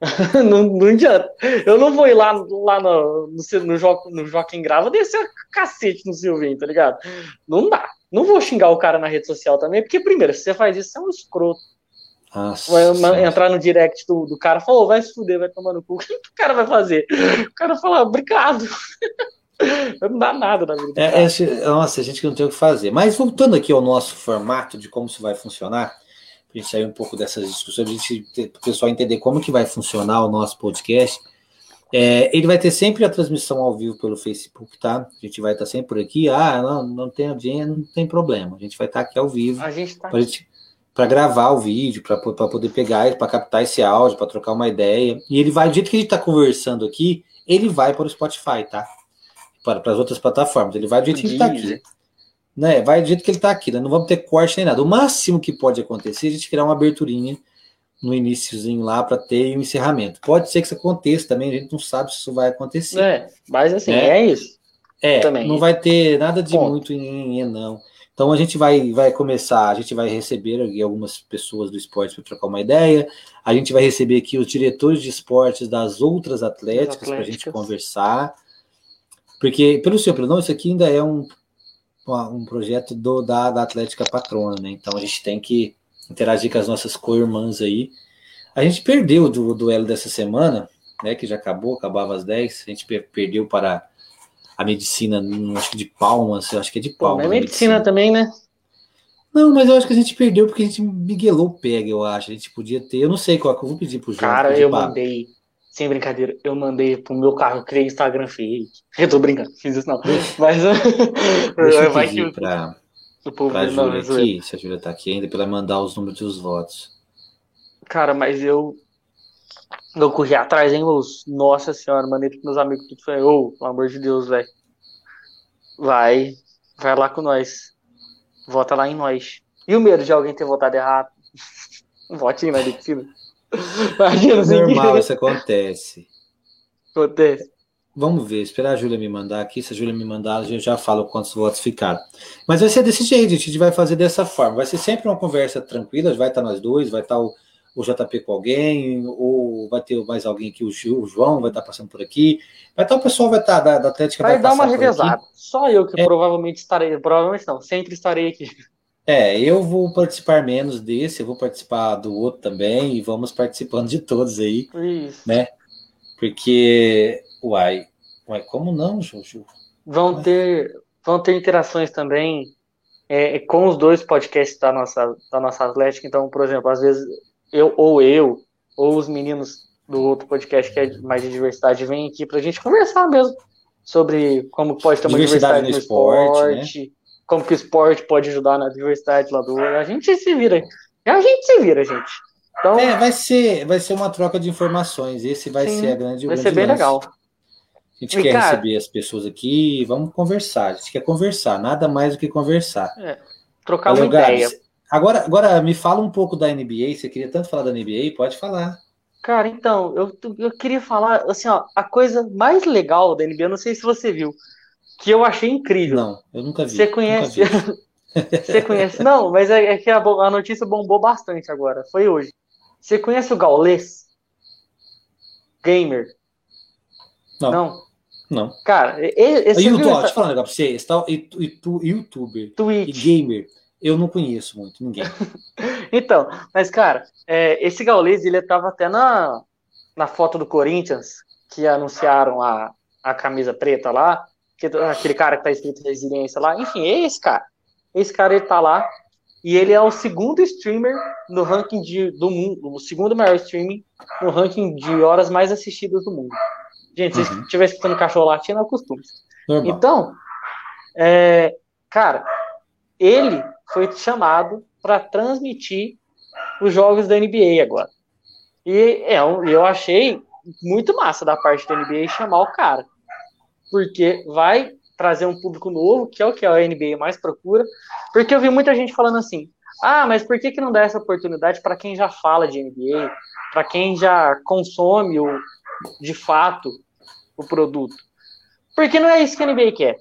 não, não adianta. Eu não vou ir lá, lá no, no, no, jo, no Joaquim Grava descer cacete no Silvinho, tá ligado? Não dá. Não vou xingar o cara na rede social também, porque, primeiro, se você faz isso, você é um escroto. Nossa, vai entrar no direct do, do cara, falou, vai se fuder, vai tomar no cu. O que o cara vai fazer? O cara fala, obrigado. não dá nada na vida. É, é, nossa, a gente não tem o que fazer. Mas voltando aqui ao nosso formato de como isso vai funcionar, para a gente sair um pouco dessas discussões, a gente o pessoal entender como que vai funcionar o nosso podcast. É, ele vai ter sempre a transmissão ao vivo pelo Facebook, tá? A gente vai estar sempre por aqui. Ah, não, não tem audiência, não tem problema. A gente vai estar aqui ao vivo. A gente tá para gravar o vídeo, para poder pegar, para captar esse áudio, para trocar uma ideia. E ele vai, do jeito que a gente está conversando aqui, ele vai para o Spotify, tá? para, para as outras plataformas. Ele vai do jeito que está aqui. né? Vai do jeito que ele está aqui, né? Não vamos ter corte nem nada. O máximo que pode acontecer é a gente criar uma aberturinha no iníciozinho lá para ter um encerramento. Pode ser que isso aconteça também, a gente não sabe se isso vai acontecer. É, mas assim, é, é isso. É, também. não vai ter nada de Bom. muito em, em não. Então a gente vai, vai começar, a gente vai receber aqui algumas pessoas do esporte para trocar uma ideia. A gente vai receber aqui os diretores de esportes das outras atléticas para a gente conversar. Porque, pelo seu pelo não, isso aqui ainda é um, um projeto do, da, da Atlética Patrona, né? Então a gente tem que interagir com as nossas co-irmãs aí. A gente perdeu do duelo dessa semana, né? Que já acabou, acabava às 10. A gente perdeu para a medicina, acho que de palmas, acho que é de palmas. Pô, é medicina, medicina, também, né? Não, mas eu acho que a gente perdeu porque a gente miguelou o pega, eu acho. A gente podia ter, eu não sei qual que eu vou pedir pro João. Cara, eu mandei, sem brincadeira, eu mandei pro meu carro, criei Instagram fake. Eu tô brincando, fiz isso não. Mas Deixa eu vai que pra, o povo pra Júlia aqui, se a Júlia tá aqui ainda, pra ela mandar os números dos votos. Cara, mas eu eu corri atrás, hein, moço? Nossa senhora, mandei pros meus amigos tudo. Falei, ô, oh, pelo amor de Deus, velho. Vai, vai lá com nós. Vota lá em nós. E o medo de alguém ter votado errado? Votinho na medicina. Imagina, assim. Normal, isso acontece. Acontece. Vamos ver, esperar a Júlia me mandar aqui. Se a Júlia me mandar, eu já falo quantos votos ficaram. Mas vai ser desse jeito, a gente vai fazer dessa forma. Vai ser sempre uma conversa tranquila, vai estar nós dois, vai estar o o JP com alguém, ou vai ter mais alguém aqui, o João vai estar passando por aqui. Vai estar o pessoal vai estar da, da Atlética. Vai, vai dar uma revezada. Só eu que é. provavelmente estarei, provavelmente não, sempre estarei aqui. É, eu vou participar menos desse, eu vou participar do outro também, e vamos participando de todos aí. Isso. Né? Porque, uai, uai, como não, Juju? Vão ter, vão ter interações também é, com os dois podcasts da nossa, da nossa Atlética. Então, por exemplo, às vezes eu ou eu, ou os meninos do outro podcast que é mais de diversidade vêm aqui para a gente conversar mesmo sobre como pode ter uma diversidade, diversidade no, esporte, esporte né? como que o esporte pode ajudar na diversidade lá do a gente se vira a gente se vira gente. Então é, vai ser vai ser uma troca de informações esse vai sim, ser a grande vai ser bem lance. legal. A gente e quer cara, receber as pessoas aqui vamos conversar a gente quer conversar nada mais do que conversar. É, trocar Valeu, uma ideia Agora, agora me fala um pouco da NBA. Você queria tanto falar da NBA? Pode falar. Cara, então, eu, eu queria falar, assim, ó, a coisa mais legal da NBA, eu não sei se você viu, que eu achei incrível. Não, eu nunca vi. Você conhece? você conhece? Não, mas é, é que a, a, notícia bombou bastante agora. Foi hoje. Você conhece o Gaules? Gamer? Não. Não. Não. Cara, esse. YouTube, essa... deixa eu falar um negócio pra você. Você tá, youtuber Twitch. e gamer. Eu não conheço muito ninguém. então, mas cara, é, esse Gaules, ele estava até na, na foto do Corinthians, que anunciaram a, a camisa preta lá, que, aquele cara que tá escrito resiliência lá, enfim, é esse cara. Esse cara, ele tá lá, e ele é o segundo streamer no ranking de, do mundo, o segundo maior streaming no ranking de horas mais assistidas do mundo. Gente, se uhum. estiver escutando cachorro latino, é o costume. Normal. Então, é, cara, ele foi chamado para transmitir os jogos da NBA agora. E é, eu achei muito massa da parte da NBA chamar o cara. Porque vai trazer um público novo, que é o que a NBA mais procura. Porque eu vi muita gente falando assim: ah, mas por que, que não dá essa oportunidade para quem já fala de NBA, para quem já consome o, de fato o produto? Porque não é isso que a NBA quer.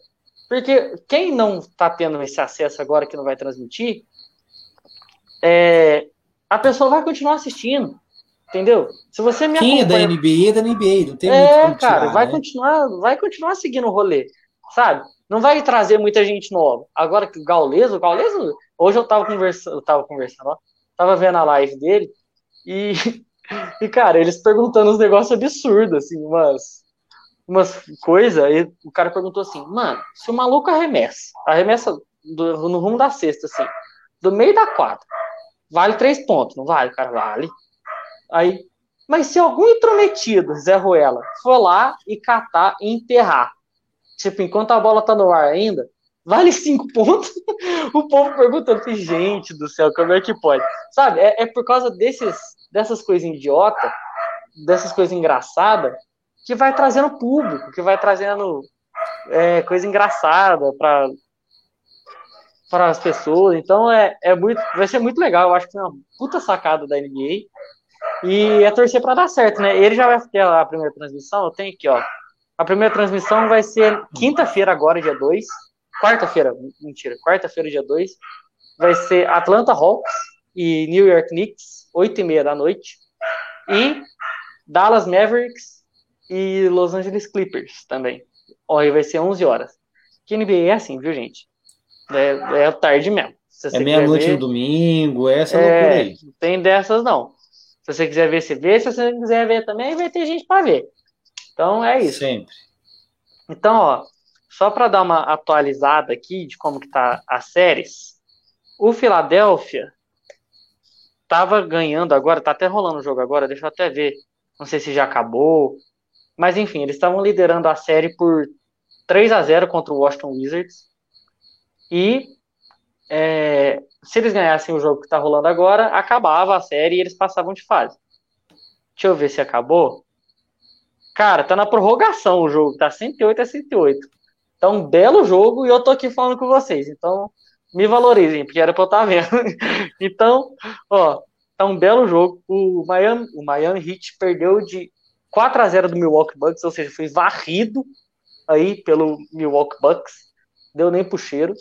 Porque quem não está tendo esse acesso agora que não vai transmitir, é, a pessoa vai continuar assistindo. Entendeu? Se você me Quem acompanha... é da NBA é da NBA, não tem É, muito cara, vai né? continuar, vai continuar seguindo o rolê, sabe? Não vai trazer muita gente nova. Agora que o Gaules, o Gaules, hoje eu tava conversando, eu tava conversando, ó, tava vendo a live dele e e cara, eles perguntando uns negócios absurdos assim, umas umas coisas, e o cara perguntou assim, mano, se o maluco arremessa, arremessa do, no rumo da cesta, assim, do meio da quadra, vale três pontos, não vale? Cara, vale. Aí, mas se algum intrometido, Zé Ruela, for lá e catar e enterrar, tipo, enquanto a bola tá no ar ainda, vale cinco pontos? o povo perguntando, gente do céu, como é que pode? Sabe, é, é por causa desses, dessas coisas idiota, dessas coisas engraçadas, que vai trazendo público, que vai trazendo é, coisa engraçada para para as pessoas. Então é, é muito, vai ser muito legal. Eu acho que é uma puta sacada da NBA. E é torcer para dar certo, né? Ele já vai ter a primeira transmissão. Eu tenho aqui, ó. A primeira transmissão vai ser quinta-feira, agora, dia 2. Quarta-feira, mentira, quarta-feira, dia 2. Vai ser Atlanta Hawks e New York Knicks, 8 e meia da noite. E Dallas Mavericks e Los Angeles Clippers também. Aí vai ser 11 horas. Que NBA é assim, viu, gente? É, é tarde mesmo. é meia-noite no domingo, essa é, loucura aí. Não tem dessas, não. Se você quiser ver, você vê. Se você não quiser ver também, vai ter gente para ver. Então é isso. Sempre. Então, ó, só para dar uma atualizada aqui de como que tá as séries, o Philadelphia tava ganhando agora, tá até rolando o jogo agora, deixa eu até ver. Não sei se já acabou. Mas enfim, eles estavam liderando a série por 3 a 0 contra o Washington Wizards. E é, se eles ganhassem o jogo que está rolando agora, acabava a série e eles passavam de fase. Deixa eu ver se acabou. Cara, tá na prorrogação o jogo, tá 108 a 108. Tá um belo jogo e eu tô aqui falando com vocês. Então, me valorizem, porque era pra eu estar tá vendo. então, ó, tá um belo jogo. O Miami, o Miami Heat perdeu de 4 a 0 do Milwaukee Bucks, ou seja, foi varrido aí pelo Milwaukee Bucks. Deu nem pro cheiro.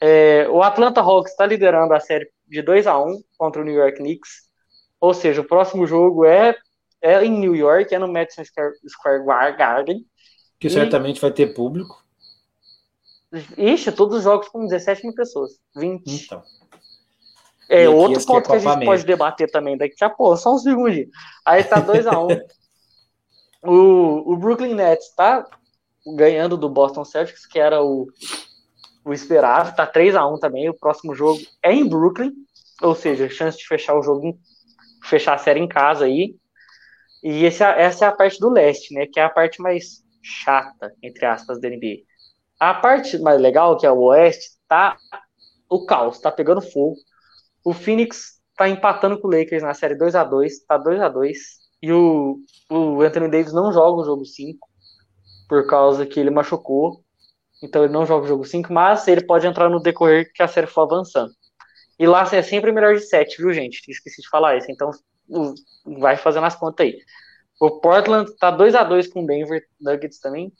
É, o Atlanta Hawks está liderando a série de 2 a 1 contra o New York Knicks. Ou seja, o próximo jogo é, é em New York, é no Madison Square, Garden. Que e, certamente vai ter público. Ixi, todos os jogos com 17 mil pessoas. 20. Então. É, outro ponto que a gente pode debater também daqui a pouco, só um segundo. Aí tá 2x1. Um. o, o Brooklyn Nets tá ganhando do Boston Celtics, que era o o esperado, tá 3 a 1 também. O próximo jogo é em Brooklyn, ou seja, chance de fechar o jogo, fechar a série em casa aí. E esse, é essa é a parte do leste, né? Que é a parte mais chata, entre aspas, da NBA. A parte mais legal, que é o oeste, tá o caos, tá pegando fogo. O Phoenix tá empatando com o Lakers na série 2 a 2 tá 2 a 2 E o, o Anthony Davis não joga o jogo 5, por causa que ele machucou então ele não joga o jogo 5, mas ele pode entrar no decorrer que a série for avançando. E lá é sempre melhor de 7, viu, gente? Esqueci de falar isso. Então vai fazendo as contas aí. O Portland tá 2 a 2 com o Denver Nuggets também.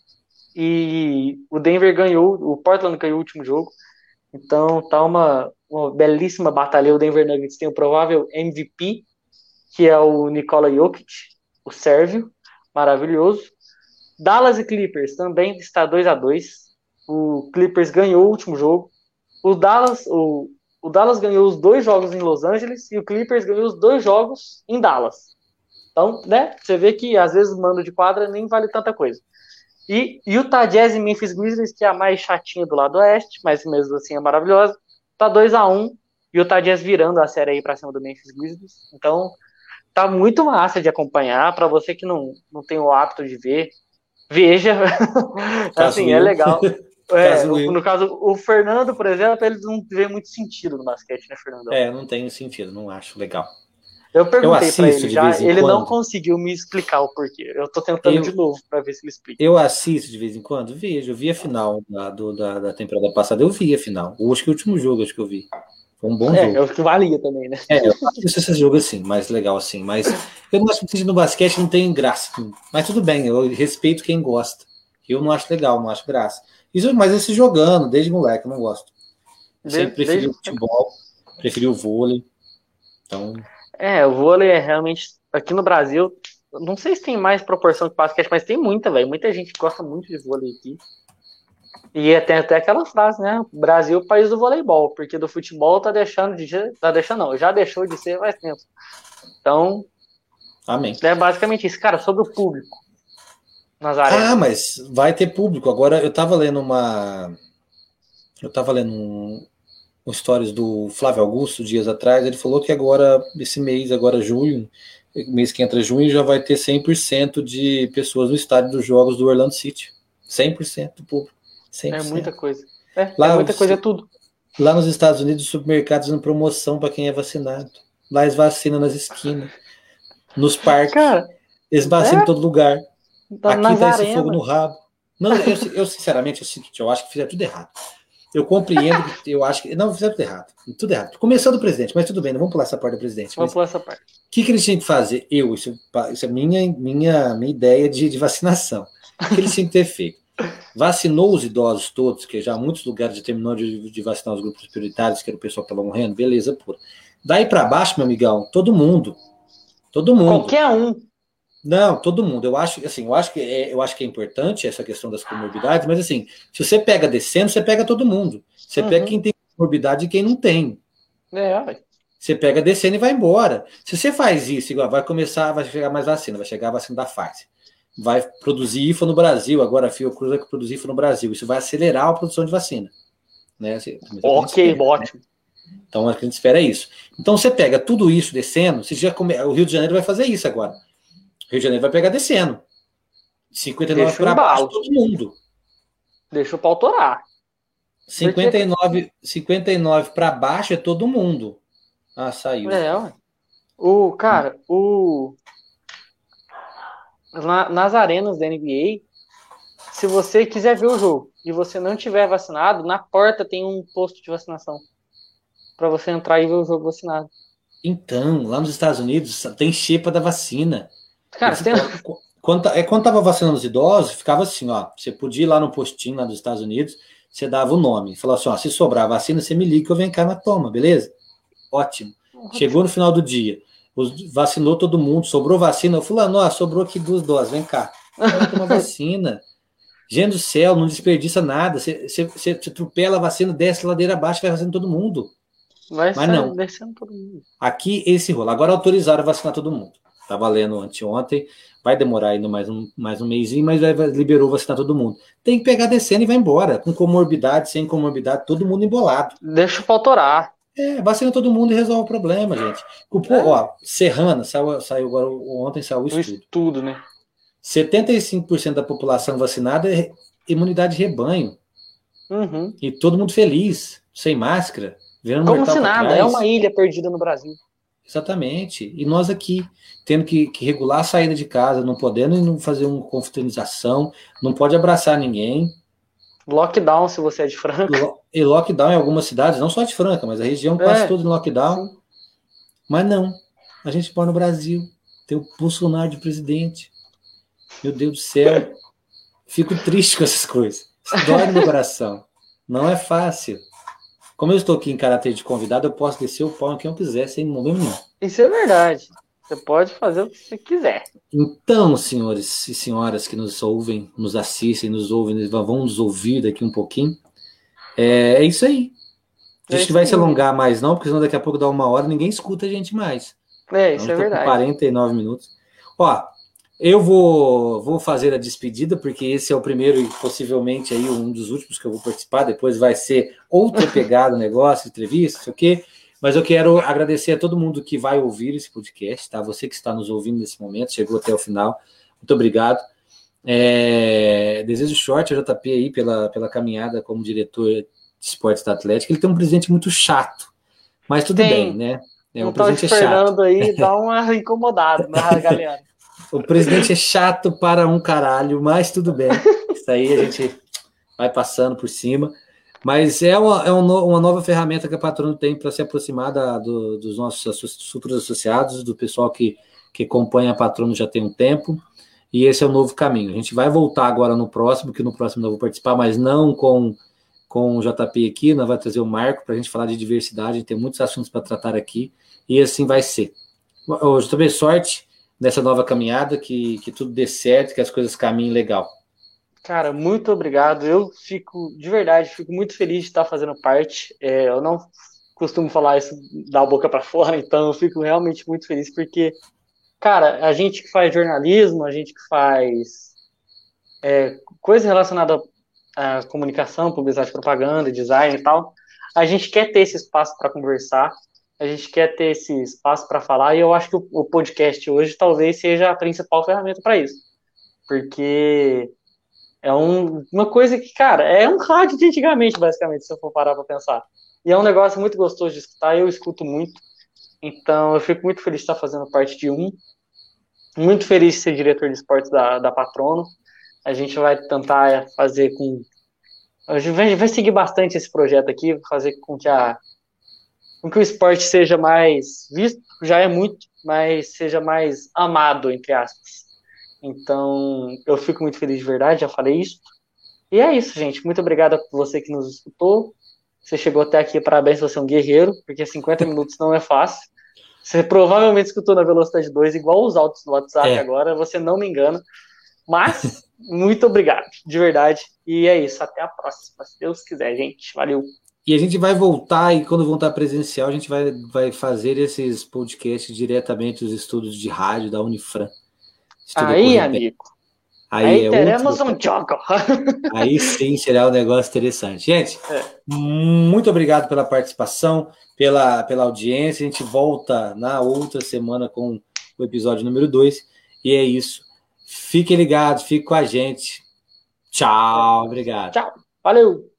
E o Denver ganhou, o Portland ganhou o último jogo. Então tá uma, uma belíssima batalha. O Denver Nuggets tem o provável MVP, que é o Nikola Jokic, o sérvio, maravilhoso. Dallas e Clippers também está 2 a 2 o Clippers ganhou o último jogo. O Dallas, o, o Dallas ganhou os dois jogos em Los Angeles e o Clippers ganhou os dois jogos em Dallas. Então, né, você vê que às vezes mando de quadra nem vale tanta coisa. E Utah Jazz e Memphis Grizzlies, que é a mais chatinha do lado oeste, mas mesmo assim é maravilhosa, tá 2 a 1 Utah Jazz virando a série aí para cima do Memphis Grizzlies. Então, tá muito massa de acompanhar. Para você que não, não tem o hábito de ver, veja. assim, é legal. É, no, no, caso, o Fernando, por exemplo, ele não vê muito sentido no basquete, né, Fernando? É, não tem sentido, não acho legal. Eu perguntei para ele já, ele quando. não conseguiu me explicar o porquê. Eu tô tentando eu, de novo para ver se ele explica. Eu assisto de vez em quando, vejo. Eu vi a final da, do, da, da temporada passada, eu vi a final. Acho que o último jogo acho que eu vi. Foi um bom é, jogo. É, o que valia também, né? É, eu assisto esse jogo assim, mais legal assim. Mas eu não acho que no basquete não tem graça. Mas tudo bem, eu respeito quem gosta. Eu não acho legal, não acho graça. Isso, mas esse jogando, desde moleque, eu não gosto. Eu sempre preferi o futebol, preferi o vôlei. Então. É, o vôlei é realmente. Aqui no Brasil, não sei se tem mais proporção de basquete, mas tem muita, velho. Muita gente gosta muito de vôlei aqui. E tem até aquela frase, né? Brasil, país do voleibol, porque do futebol tá deixando de. Tá deixando, não, já deixou de ser faz tempo. Então. Amém. É basicamente isso. Cara, sobre o público. Nazaré. Ah, mas vai ter público. Agora eu tava lendo uma. Eu tava lendo um, um stories do Flávio Augusto dias atrás. Ele falou que agora, esse mês, agora junho, mês que entra junho, já vai ter 100% de pessoas no estádio dos jogos do Orlando City. 100% do público. 100%. É muita coisa. É, Lá, é muita coisa, é tudo. Lá nos Estados Unidos, os supermercados dando promoção para quem é vacinado. Lá eles vacinam nas esquinas, nos parques. Cara, eles vacinam é? em todo lugar. Tá Aqui tá esse fogo no rabo. Não, eu, eu sinceramente, eu, eu acho que fizeram tudo errado. eu compreendo que eu acho que. Não, fizeram tudo errado. Tudo errado. Começando do presidente, mas tudo bem, não vamos pular essa parte do presidente. Vamos pular essa parte. O que, que eles tinham que fazer? Eu, isso, isso é minha, minha, minha ideia de, de vacinação. O que eles tinham que ter feito? Vacinou os idosos todos, que já muitos lugares já terminou de, de vacinar os grupos prioritários, que era o pessoal que estava morrendo, beleza, pura. Daí para baixo, meu amigão, todo mundo. Todo mundo. Qualquer um. Não, todo mundo. Eu acho, assim, eu acho que é, eu acho que é importante essa questão das comorbidades, mas assim, se você pega descendo, você pega todo mundo. Você uhum. pega quem tem comorbidade e quem não tem. É, você pega descendo e vai embora. Se você faz isso, igual, vai começar, vai chegar mais vacina, vai chegar a vacina da Pfizer. Vai produzir IFA no Brasil, agora a Fiocruz vai produzir IFA no Brasil. Isso vai acelerar a produção de vacina. Né? ok, espera, ótimo. Né? Então a gente espera isso. Então você pega tudo isso descendo, você já come... o Rio de Janeiro vai fazer isso agora. Rio de Janeiro vai pegar descendo. 59 para baixo, todo mundo. Deixa o pau torar. 59, 59 para baixo é todo mundo. Ah, saiu. É, o cara, o na, nas arenas da NBA, se você quiser ver o jogo e você não tiver vacinado, na porta tem um posto de vacinação para você entrar e ver o jogo vacinado. Então, lá nos Estados Unidos tem xepa da vacina. Cara, tem... quando, é, quando tava vacinando os idosos, ficava assim, ó. Você podia ir lá no postinho lá dos Estados Unidos, você dava o nome. Falava assim, ó, se sobrar vacina, você me liga que eu venho cá na toma, beleza? Ótimo. Chegou no final do dia, vacinou todo mundo, sobrou vacina. Eu falei, ó, sobrou aqui duas doses, vem cá. Uma vacina. Gente do céu, não desperdiça nada. Você, atropela a vacina, desce ladeira abaixo, vai fazendo todo mundo. Vai Mas não. descendo todo mundo. Aqui esse rolo. Agora autorizaram vacinar todo mundo. Tá valendo anteontem, vai demorar ainda mais um, mais um mêsinho, mas vai, liberou vacinar todo mundo. Tem que pegar descendo e vai embora, com comorbidade, sem comorbidade, todo mundo embolado. Deixa o pautorar. É, vacina todo mundo e resolve o problema, gente. O, é. Ó, Serrana, saiu, saiu agora, ontem saiu o estudo. O estudo, né? 75% da população vacinada é imunidade de rebanho. Uhum. E todo mundo feliz, sem máscara. Como se nada, é uma ilha perdida no Brasil. Exatamente. E nós aqui, tendo que, que, regular a saída de casa, não podendo não fazer uma confraternização, não pode abraçar ninguém. Lockdown, se você é de Franca. E lockdown em algumas cidades, não só de Franca, mas a região é. quase toda em lockdown. Sim. Mas não. A gente mora no Brasil. Tem o Bolsonaro de presidente. Meu Deus do céu. Fico triste com essas coisas. Isso dói no meu coração. Não é fácil. Como eu estou aqui em caráter de convidado, eu posso descer o pau em quem eu quiser, sem problema nenhum. Isso é verdade. Você pode fazer o que você quiser. Então, senhores e senhoras que nos ouvem, nos assistem, nos ouvem, vão nos ouvir daqui um pouquinho. É, é isso aí. A gente é vai se alongar mais, não, porque senão daqui a pouco dá uma hora ninguém escuta a gente mais. É, isso então, é tá verdade. 49 minutos. Ó, eu vou, vou fazer a despedida, porque esse é o primeiro e possivelmente aí um dos últimos que eu vou participar. Depois vai ser outra pegada, negócio, entrevista, sei o quê. Mas eu quero agradecer a todo mundo que vai ouvir esse podcast, tá? Você que está nos ouvindo nesse momento, chegou até o final. Muito obrigado. É, desejo sorte ao JP aí pela, pela caminhada como diretor de esportes da Atlética. Ele tem um presidente muito chato, mas tudo tem. bem, né? É um presidente chato. aí dá uma incomodada na galera. O presidente é chato para um caralho, mas tudo bem. Isso aí a gente vai passando por cima. Mas é uma, é uma nova ferramenta que a Patrono tem para se aproximar da, do, dos nossos futuros associados, do pessoal que, que acompanha a Patrono já tem um tempo. E esse é o novo caminho. A gente vai voltar agora no próximo, que no próximo eu vou participar, mas não com, com o JP aqui, nós vai trazer o Marco para a gente falar de diversidade, tem muitos assuntos para tratar aqui, e assim vai ser. Ô, JP, sorte nessa nova caminhada, que, que tudo dê certo, que as coisas caminhem legal. Cara, muito obrigado. Eu fico, de verdade, fico muito feliz de estar fazendo parte. É, eu não costumo falar isso da boca para fora, então eu fico realmente muito feliz porque, cara, a gente que faz jornalismo, a gente que faz é, coisa relacionada à comunicação, publicidade, propaganda, design e tal, a gente quer ter esse espaço para conversar a gente quer ter esse espaço para falar, e eu acho que o, o podcast hoje talvez seja a principal ferramenta para isso. Porque é um, uma coisa que, cara, é um rádio de antigamente, basicamente, se eu for parar para pensar. E é um negócio muito gostoso de escutar, eu escuto muito. Então, eu fico muito feliz de estar fazendo parte de um. Muito feliz de ser diretor de esportes da, da Patrono. A gente vai tentar fazer com A gente vai, vai seguir bastante esse projeto aqui, fazer com que a com que o esporte seja mais visto, já é muito, mas seja mais amado, entre aspas. Então, eu fico muito feliz de verdade, já falei isso. E é isso, gente. Muito obrigado por você que nos escutou. Você chegou até aqui, parabéns, você é um guerreiro, porque 50 minutos não é fácil. Você provavelmente escutou na velocidade 2, igual os autos do WhatsApp é. agora, você não me engana. Mas, muito obrigado, de verdade. E é isso, até a próxima, se Deus quiser, gente. Valeu. E a gente vai voltar, e quando voltar presencial, a gente vai, vai fazer esses podcasts diretamente dos estudos de rádio da Unifran. Aí, amigo. Aí, aí é teremos outro... um jogo. Aí sim será um negócio interessante. Gente, é. muito obrigado pela participação, pela, pela audiência. A gente volta na outra semana com o episódio número 2. E é isso. Fiquem ligados, fiquem com a gente. Tchau, obrigado. Tchau, valeu.